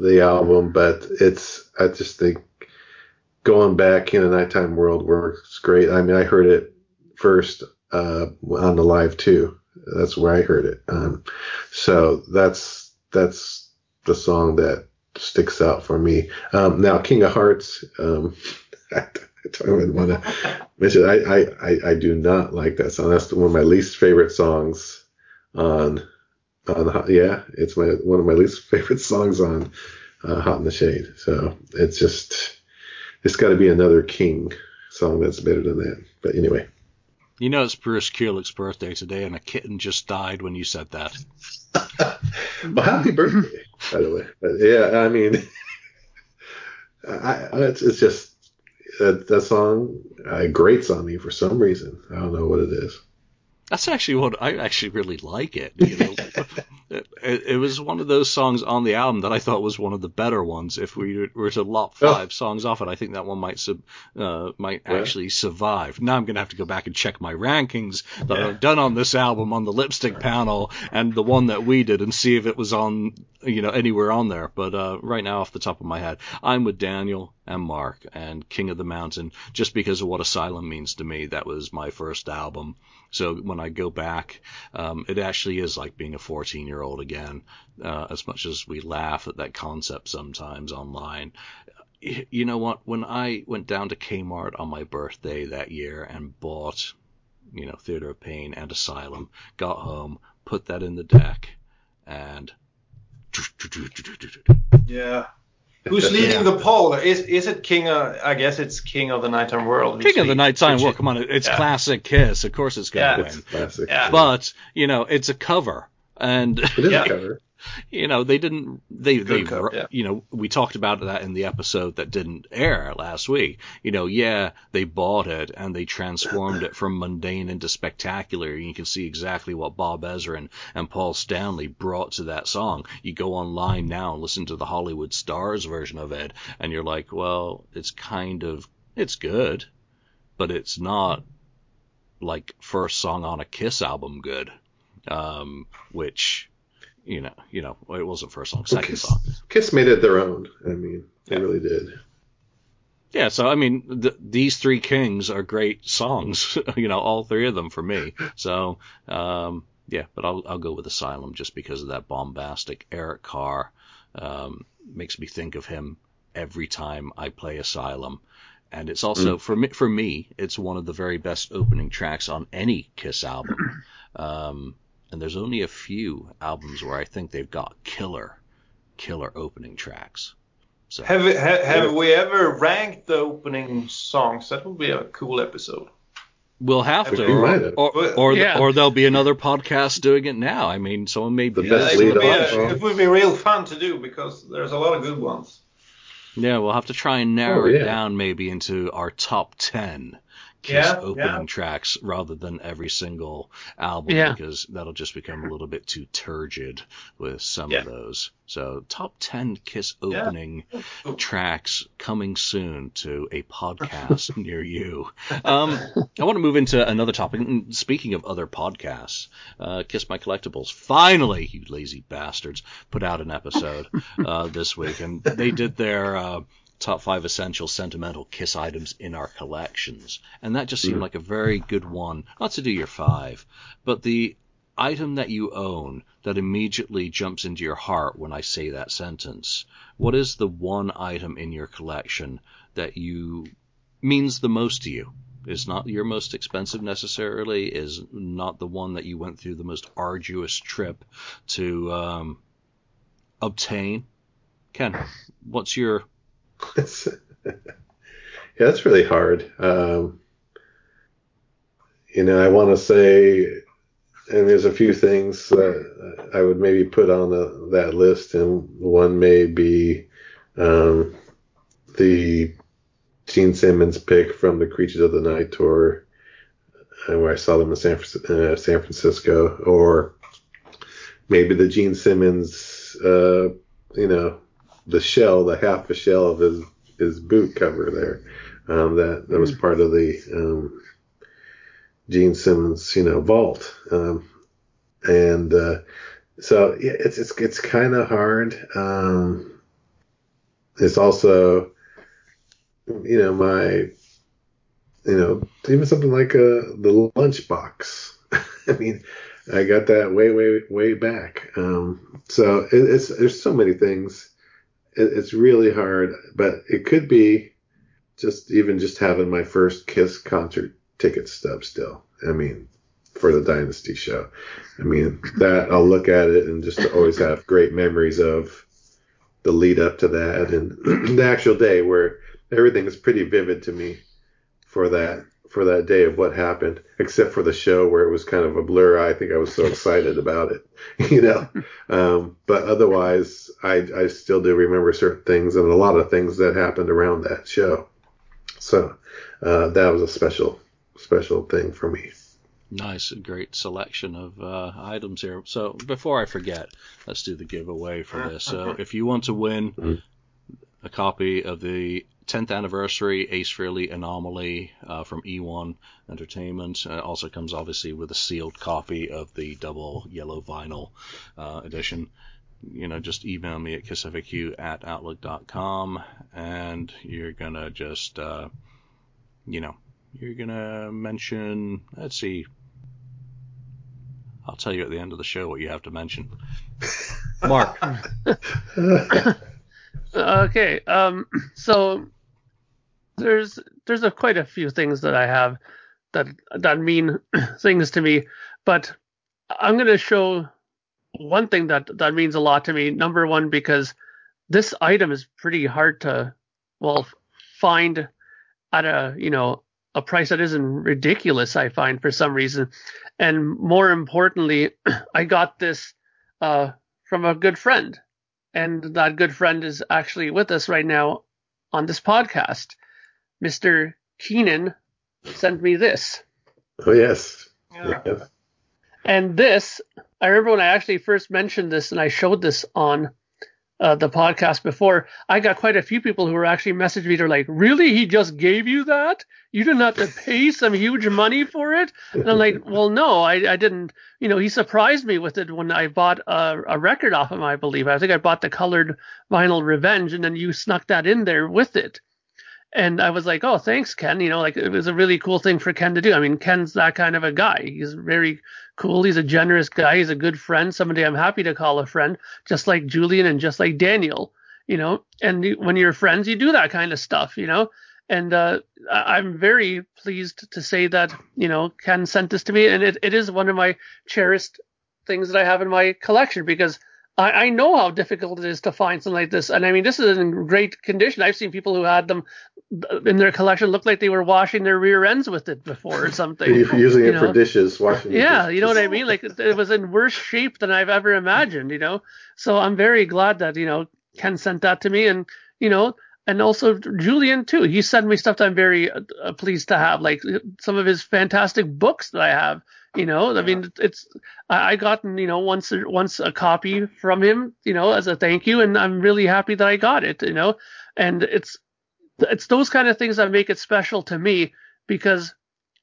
the album, but it's I just think going back in the Nighttime World works great. I mean, I heard it first uh, on the live too. That's where I heard it. Um, so that's that's the song that sticks out for me. Um, now, King of Hearts. Um, I, don't want to mention. I, I, I I do not like that song. That's one of my least favorite songs on on yeah. It's my one of my least favorite songs on uh, Hot in the Shade. So it's just it's got to be another King song that's better than that. But anyway. you know it's Bruce Kulick's birthday today, and a kitten just died when you said that. Well, happy birthday, by the way. But yeah, I mean, I, I- it's, it's just that, that song uh, grates on me for some reason. I don't know what it is. That's actually what I actually really like it. You know, it, it, was one of those songs on the album that I thought was one of the better ones. If we were to lop Oh. five songs off it, I think that one might sub, uh, might Yeah. actually survive. Now I'm gonna have to go back and check my rankings that Yeah. I've done on this album on the lipstick panel and the one that we did and see if it was on you know anywhere on there. But uh, right now, off the top of my head, I'm with Daniel and Mark and King of the Mountain just because of what Asylum means to me. That was my first album. So when I go back, um, it actually is like being a 14 year old again, uh, as much as we laugh at that concept sometimes online. You know what? When I went down to Kmart on my birthday that year and bought, you know, Theater of Pain and Asylum, got home, put that in the deck, and Yeah. Who's leading the poll? Is is it King of? I guess it's King of the Nighttime World. King of the Which- Nighttime World. Come on, it's yeah. classic Kiss. Of course it's gonna Yeah. win. It's classic. Yeah. But you know, it's a cover, and it is Yeah. a cover. you know, they didn't. They they cover, yeah. you know we talked about that in the episode that didn't air last week. You know, yeah, they bought it and they transformed it from mundane into spectacular. You can see exactly what Bob Ezrin and Paul Stanley brought to that song. You go online now and listen to the Hollywood Stars version of it, and you're like, well, it's kind of it's good, but it's not like first song on a Kiss album good, um, which you know, you know, it wasn't first song, second Kiss, song. Kiss made it their own. I mean, they Yeah. really did. Yeah, so I mean, th- these three kings are great songs, you know, all three of them for me. So, um, yeah, but I'll I'll go with Asylum just because of that bombastic Eric Carr. Um, makes me think of him every time I play Asylum, and it's also for me for me it's one of the very best opening tracks on any Kiss album. Um, and there's only a few albums where I think they've got killer, killer opening tracks. So Have we- ha, have we ever ranked the opening songs? That would be a cool episode. We'll have to, or or or, Yeah. or there'll be another podcast doing it now. I mean, someone may The be best it, lead would be a- it would be real fun to do because there's a lot of good ones. Yeah, we'll have to try and narrow Oh, it down maybe into our top ten Kiss Yeah, opening yeah. tracks rather than every single album Yeah. because that'll just become a little bit too turgid with some Yeah. of those. So top ten Kiss Yeah. opening tracks coming soon to a podcast near you. Um, I want to move into another topic. And Speaking of other podcasts, uh, Kiss My Collectibles finally, you lazy bastards, put out an episode uh, this week, and they did their uh, top five essential sentimental Kiss items in our collections, and that just seemed like a very good one. Not to do your five, but the item that you own that immediately jumps into your heart when I say that sentence. What is the one item in your collection that you means the most to you? Is not your most expensive necessarily, is not the one that you went through the most arduous trip to um, obtain. Ken, what's your yeah, that's really hard. Um, you know, I want to say, and there's a few things that I would maybe put on the, that list, and one may be um, the Gene Simmons pick from the Creatures of the Night tour, uh, where I saw them in San, uh, San Francisco, or maybe the Gene Simmons, uh, you know, the shell, the half a shell of his his boot cover there. Um, that that was part of the um, Gene Simmons, you know, vault. Um, and uh, so yeah, it's it's it's kind of hard. Um, it's also, you know, my, you know, even something like uh, the lunchbox. I mean, I got that way, way, way back. Um, so it, it's there's so many things. It, it's really hard, but it could be just even just having my first Kiss concert ticket stub still. I mean, for the Dynasty show. I mean, that I'll look at it and just always have great memories of the lead up to that and the actual day where everything is pretty vivid to me for that for that day of what happened, except for the show where it was kind of a blur. I think I was so excited about it, you know. Um, but otherwise, I I still do remember certain things and a lot of things that happened around that show. So uh, that was a special special thing for me. Nice, great selection of uh, items here. So before I forget, let's do the giveaway for this. So if you want to win Mhm. A copy of the 10th anniversary Ace Frehley Anomaly uh, from E1 Entertainment, uh, also comes obviously with a sealed copy of the double yellow vinyl uh, edition. You know, just email me at kissfaq at outlook.com and you're gonna just, uh, you know, you're gonna mention, let's see, I'll tell you at the end of the show what you have to mention. Mark. Okay. Um. So there's there's a, quite a few things that I have that that mean things to me, but I'm gonna show one thing that that means a lot to me. Number one, because this item is pretty hard to well find at a you know a price that isn't ridiculous. I find for some reason, and more importantly, I got this uh from a good friend, and that good friend is actually with us right now on this podcast. Mr. Keenan sent me this. Oh yes. Yeah. Yes. And this, I remember when I actually first mentioned this and I showed this on uh, the podcast before, I got quite a few people who were actually messaging me. They're like, really? He just gave you that? You didn't have to pay some huge money for it? And I'm like, well, no, I, I didn't. You know, he surprised me with it when I bought a, a record off of him, I believe. I think I bought the colored vinyl Revenge, and then you snuck that in there with it. And I was like, oh, thanks, Ken. You know, like it was a really cool thing for Ken to do. I mean, Ken's that kind of a guy. He's very cool. He's a generous guy. He's a good friend. Somebody I'm happy to call a friend, just like Julian and just like Daniel, you know. And when you're friends, you do that kind of stuff, you know. And uh, I'm very pleased to say that, you know, Ken sent this to me. And it, it is one of my cherished things that I have in my collection because I, I know how difficult it is to find something like this. And I mean, this is in great condition. I've seen people who had them in their collection look like they were washing their rear ends with it before or something. Using You it for dishes, washing. Yeah, dishes. you know what I mean? Like it was in worse shape than I've ever imagined, you know? So I'm very glad that, you know, Ken sent that to me and, you know, and also Julian too. He sent me stuff that I'm very uh, pleased to have, like some of his fantastic books that I have. You know, I mean, it's I, I gotten you know once once a copy from him, you know, as a thank you, and I'm really happy that I got it. You know, and it's it's those kind of things that make it special to me because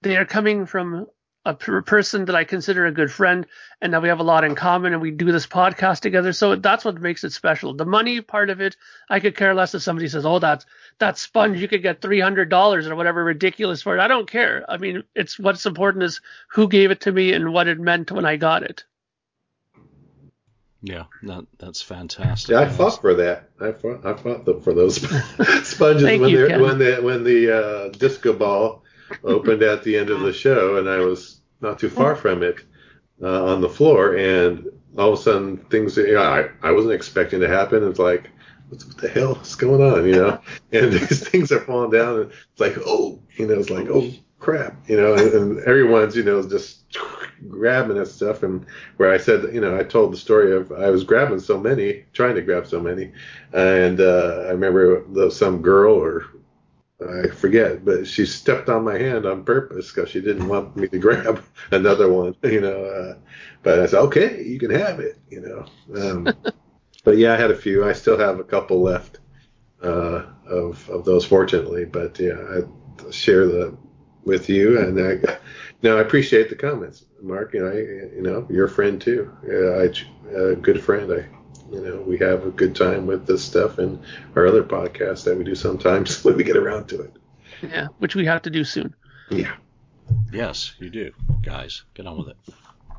they are coming from a per- person that I consider a good friend and that we have a lot in common and we do this podcast together. So that's what makes it special. The money part of it, I could care less if somebody says, "Oh, that that sponge you could get three hundred dollars or whatever ridiculous for it." I don't care. I mean, it's what's important is who gave it to me and what it meant when I got it. Yeah, that, that's fantastic. Yeah, I fought for that. I fought. I fought the, for those sponges when you, they when the when the uh, disco ball opened at the end of the show, and I was not too far from it uh, on the floor, and all of a sudden things. You know, I I wasn't expecting to happen. It's like. What the hell is going on? You know, and these things are falling down, and it's like, oh, you know, it's like, oh crap, you know, and, and everyone's, you know, just grabbing at stuff, and where I said, you know, I told the story of I was grabbing so many, trying to grab so many, and uh, I remember some girl or I forget, but she stepped on my hand on purpose because she didn't want me to grab another one, you know. Uh, but I said, okay, you can have it, you know. Um, but yeah, I had a few. I still have a couple left uh, of of those, fortunately. But yeah, I share the with you, and I, no, I appreciate the comments, Mark. You know, I, you know, you're a friend too. Yeah, I, a good friend. I, you know, we have a good time with this stuff and our other podcasts that we do sometimes when we get around to it. Yeah, which we have to do soon. Yeah. Yes, you do, guys. Get on with it.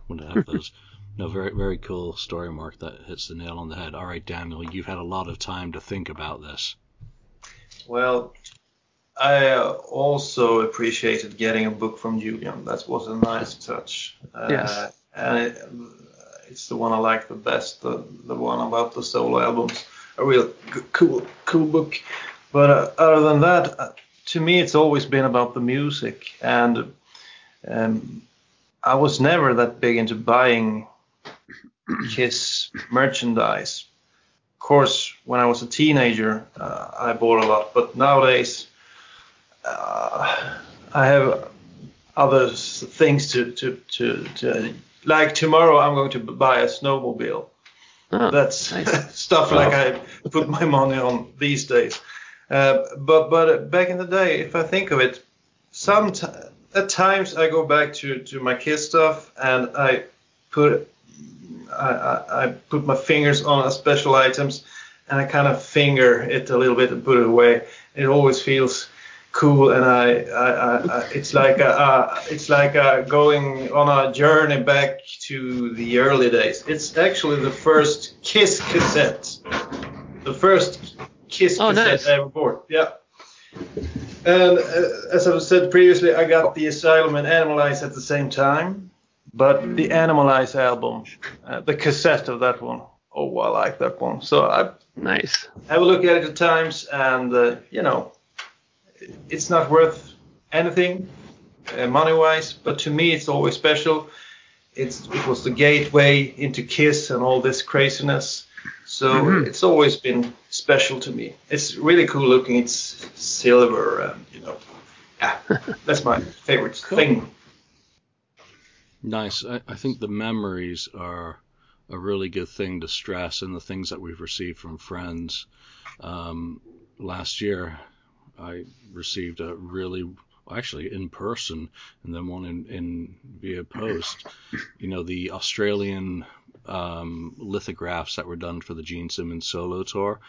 Want to have those. No, very very cool story, Mark. That hits the nail on the head. All right, Daniel, you've had a lot of time to think about this. Well, I uh, also appreciated getting a book from Julian. That was a nice touch. Uh, Yes. And it, it's the one I like the best, the, the one about the solo albums. A real cool, cool book. But uh, other than that, uh, to me, it's always been about the music. And um, I was never that big into buying Kiss merchandise of course, when I was a teenager, uh, I bought a lot, but nowadays uh, I have other things to, to, to, to like tomorrow I'm going to buy a snowmobile. Oh, That's nice. stuff like I put my money on these days. Uh, but but uh, back in the day, if I think of it, some t- at times I go back to, to my Kiss stuff and I put I, I, I put my fingers on special items and I kind of finger it a little bit and put it away. It always feels cool and I, I, I, I it's like a, uh, it's like uh going on a journey back to the early days. It's actually the first Kiss cassette, the first Kiss Oh, cassette nice. I ever bought. Yeah. And uh, as I've said previously, I got the Asylum and Animalize at the same time. But the Animalize album, uh, the cassette of that one, oh, I like that one. So I Nice. have a look at it at times, and uh, you know, it's not worth anything uh, money-wise, but to me, it's always special. it's it was the gateway into Kiss and all this craziness. So Mhm. it's always been special to me. It's really cool looking. It's silver, and you know, yeah, that's my favorite Cool. thing. Nice. I, I think the memories are a really good thing to stress, and the things that we've received from friends. Um, last year, I received a really, actually in person, and then one in, in via post. You know, the Australian um, lithographs that were done for the Gene Simmons solo tour.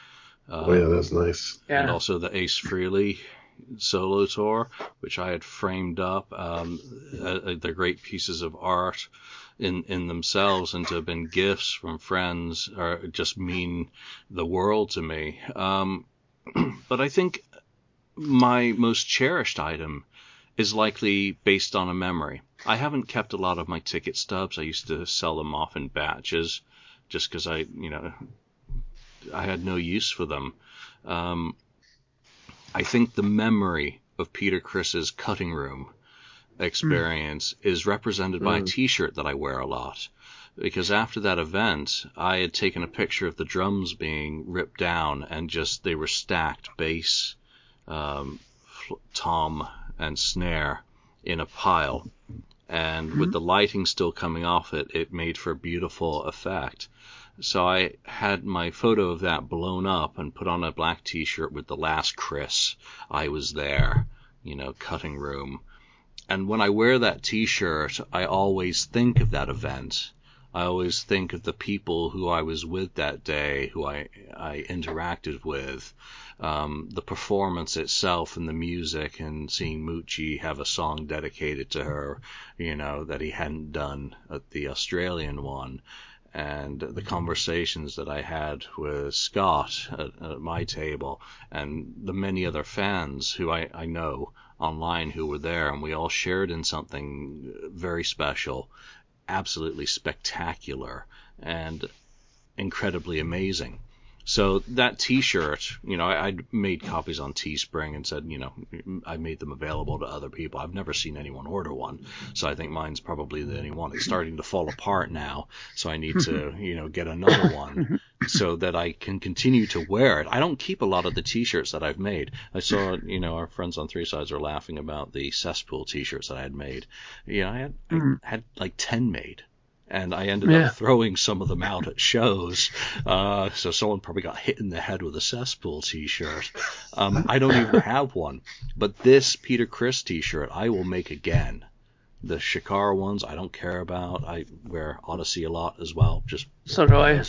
Um, Oh yeah, that's nice. and Yeah. also the Ace Frehley solo tour, which I had framed up. Um, uh, uh, they're great pieces of art in in themselves, and to have been gifts from friends are just mean the world to me. Um, but I think my most cherished item is likely based on a memory. I haven't kept a lot of my ticket stubs. I used to sell them off in batches, just because I, you know, I had no use for them. Um, I think the memory of Peter Criss's cutting room experience is represented by a Mm. T-shirt that I wear a lot. Because after that event, I had taken a picture of the drums being ripped down and just they were stacked bass, um, fl- tom, and snare in a pile. And with the lighting still coming off it, it made for a beautiful effect. So I had my photo of that blown up and put on a black t-shirt with the last Criss. I was there, you know, cutting room. And when I wear that t-shirt, I always think of that event. I always think of the people who I was with that day, who I, I interacted with, um, the performance itself and the music and seeing Moochie have a song dedicated to her, you know, that he hadn't done at the Australian one. And the conversations that I had with Scott at, at my table and the many other fans who I, I know online who were there, and we all shared in something very special, absolutely spectacular, and incredibly amazing. So that T-shirt, you know, I, I'd made copies on Teespring and said, you know, I made them available to other people. I've never seen anyone order one, so I think mine's probably the only one. It's starting to fall apart now, so I need to, you know, get another one so that I can continue to wear it. I don't keep a lot of the T-shirts that I've made. I saw, you know, our friends on Three Sides are laughing about the cesspool T-shirts that I had made. You know, I had. I hmm. had like ten made and I ended Yeah. up throwing some of them out at shows. Uh, so someone probably got hit in the head with a cesspool T-shirt. Um, I don't even have one, but this Peter Criss T-shirt I will make again. The Shakar ones I don't care about. I wear Odyssey a lot as well, just So do I.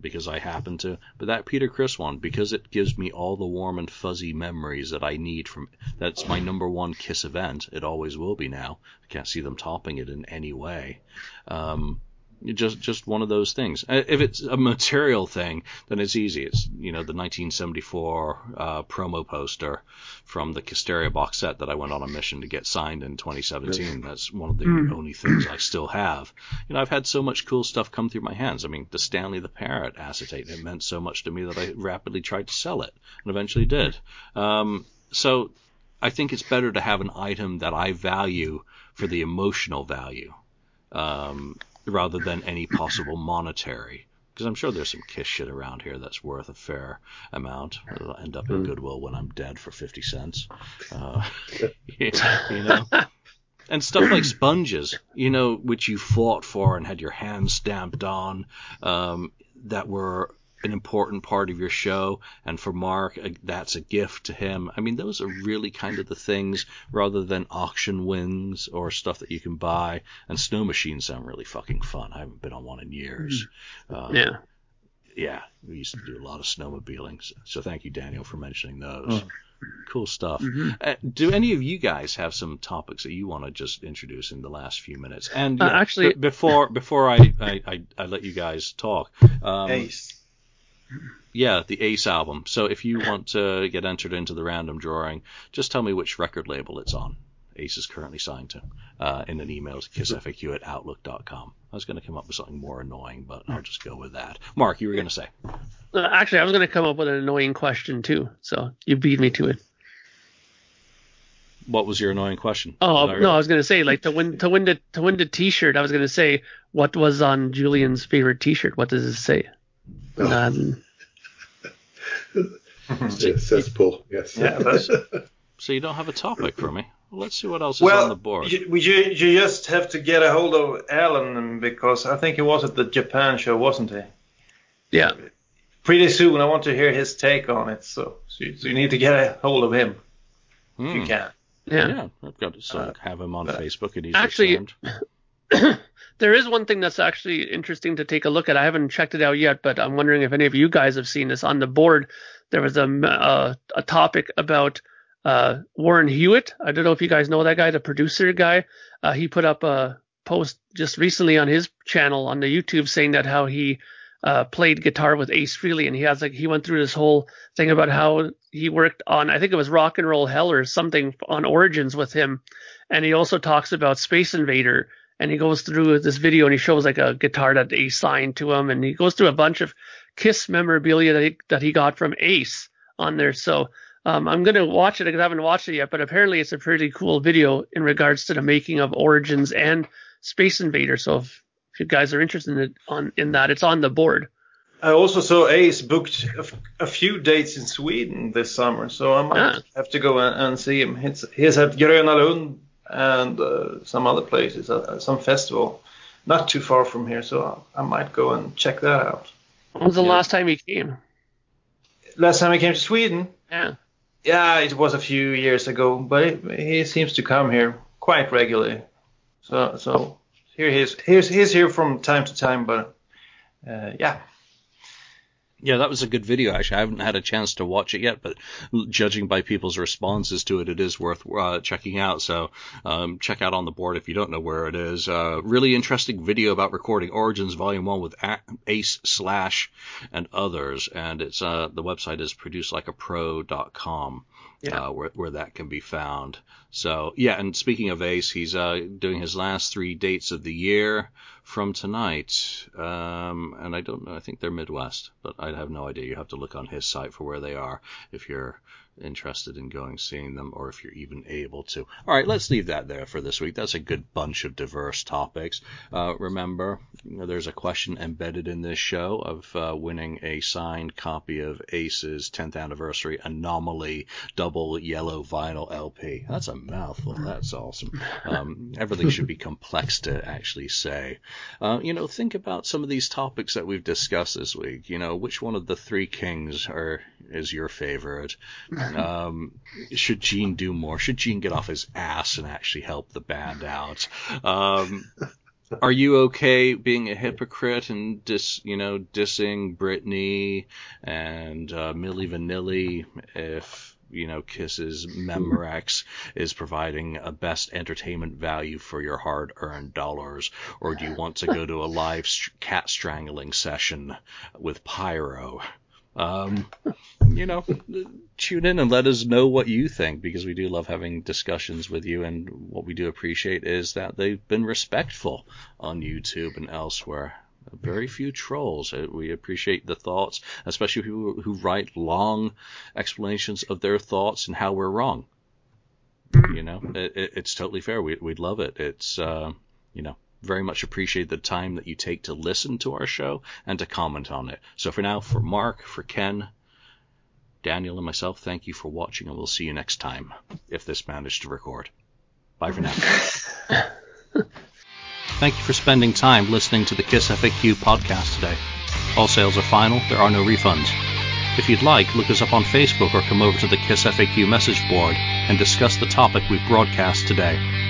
because I happen to. But that Peter Criss one, because it gives me all the warm and fuzzy memories that I need from. That's my number one Kiss event. It always will be now. I can't see them topping it in any way. Um, just just one of those things. Uh, If it's a material thing, then it's easy. It's you know the 1974 uh, promo poster from the Kissteria box set that I went on a mission to get signed in 2017. That's one of the Mm. only things I still have. You know, I've had so much cool stuff come through my hands. I mean, the Stanley the Parrot acetate, it meant so much to me that I rapidly tried to sell it and eventually did. Um, so I think it's better to have an item that I value for the emotional value um, rather than any possible monetary. Because I'm sure there's some kiss shit around here that's worth a fair amount. It'll end up in Mm. Goodwill when I'm dead for 50 cents. Uh, you know? And stuff like sponges, you know, which you fought for and had your hands stamped on, um, that were an important part of your show. And for Mark, uh, that's a gift to him. I mean, those are really kind of the things rather than auction wins or stuff that you can buy. And snow machines sound really fucking fun. I haven't been on one in years. Um, Yeah. yeah, we used to do a lot of snowmobiling. So, so thank you, Daniel, for mentioning those. Oh. Cool stuff. Mhm. Uh, do any of you guys have some topics that you want to just introduce in the last few minutes? And Uh, yeah, actually- b- before before I, I, I, I let you guys talk, um, Ace. Yeah, the Ace album. So if you want to get entered into the random drawing, just tell me which record label it's on. Ace is currently signed to, uh, in an email to kissfaq at outlook.com. I was going to come up with something more annoying, but I'll just go with that. Mark, you were going to say. Uh, actually, I was going to come up with an annoying question too, so you beat me to it. What was your annoying question? Oh I- no, I was gonna say like to win to win the to win the T-shirt. I was gonna say what was on Julian's favorite T-shirt. What does it say? Oh. Um, Yes, cesspool. Yes. Yeah, that's- So you don't have a topic for me? Well, let's see what else is on the board. You, you, you just have to get a hold of Alan because I think he was at the Japan show, wasn't he? yeah, Pretty soon, I want to hear his take on it. So, so, you, so you need to get a hold of him if Hmm. you can. yeah. Yeah, I've got to so Uh, have him on uh, Facebook and he's actually- returned. there is one thing that's actually interesting to take a look at. I haven't checked it out yet, but I'm wondering if any of you guys have seen this on the board. There was a a topic about uh, Warren Huart. I don't know if you guys know that guy, the producer guy. Uh, he put up a post just recently on his channel on the YouTube saying that how he uh, played guitar with Ace Frehley, and he has like he went through this whole thing about how he worked on I think it was Rock and Roll Hell or something on Origins with him, and he also talks about Space Invader, and he goes through this video and he shows like a guitar that Ace signed to him, and he goes through a bunch of Kiss memorabilia that he, that he got from Ace on there. So um, I'm gonna watch it because I haven't watched it yet, but apparently it's a pretty cool video in regards to the making of Origins and Space Invader. So if, if you guys are interested in it, on in that, it's on the board. I also saw Ace booked a, f- a few dates in Sweden this summer, so I might Ah. have to go and, and see him. It's, he's at Gröna Lund and uh, some other places, uh, some festival, not too far from here, so I, I might go and check that out. When was the Yeah. last time he came? Last time he came to Sweden, Yeah. yeah, it was a few years ago, but it, he seems to come here quite regularly. So, so here he is. He's, he's here from time to time, but uh, yeah. Yeah, that was a good video. Actually, I haven't had a chance to watch it yet, but judging by people's responses to it, it is worth uh, checking out. So um, check out on the board if you don't know where it is. Uh, really interesting video about recording Origins Volume One with Ace Slash and others, and it's uh, the website is producelikeapro.com. Yeah. Uh, where, where that can be found. So, yeah, and speaking of Ace, he's uh, doing his last three dates of the year from tonight. Um, and I don't know, I think they're Midwest, but I have no idea. You have to look on his site for where they are if you're interested in going seeing them or if you're even able to. All right, let's leave that there for this week. That's a good bunch of diverse topics. Uh, remember, you know, there's a question embedded in this show of uh, winning a signed copy of Ace's 10th anniversary anomaly double yellow vinyl LP. That's a mouthful. That's awesome. Um, everything should be complex to actually say. Uh, you know, think about some of these topics that we've discussed this week. You know, which one of the three kings are is your favorite? Um, should Gene do more? Should Gene get off his ass and actually help the band out? Um, are you okay being a hypocrite and dis, you know, dissing Britney and uh, Milli Vanilli if you know Kisses Memorex is providing a best entertainment value for your hard-earned dollars, or do you want to go to a live cat strangling session with Pyro? Um, you know, tune in and let us know what you think because we do love having discussions with you. And what we do appreciate is that they've been respectful on YouTube and elsewhere. Very few trolls. Uh, We appreciate the thoughts, especially people who write long explanations of their thoughts and how we're wrong. You know, it, it, it's totally fair. We, we'd love it. It's, uh, you know, very much appreciate the time that you take to listen to our show and to comment on it. So for now, for Mark, for Ken, Daniel, and myself, thank you for watching, and we'll see you next time if this managed to record. Bye for now. Thank you for spending time listening to the Kiss FAQ podcast today. All sales are final, there are no refunds. If you'd like, look us up on Facebook or come over to the Kiss FAQ message board and discuss the topic we've broadcast today.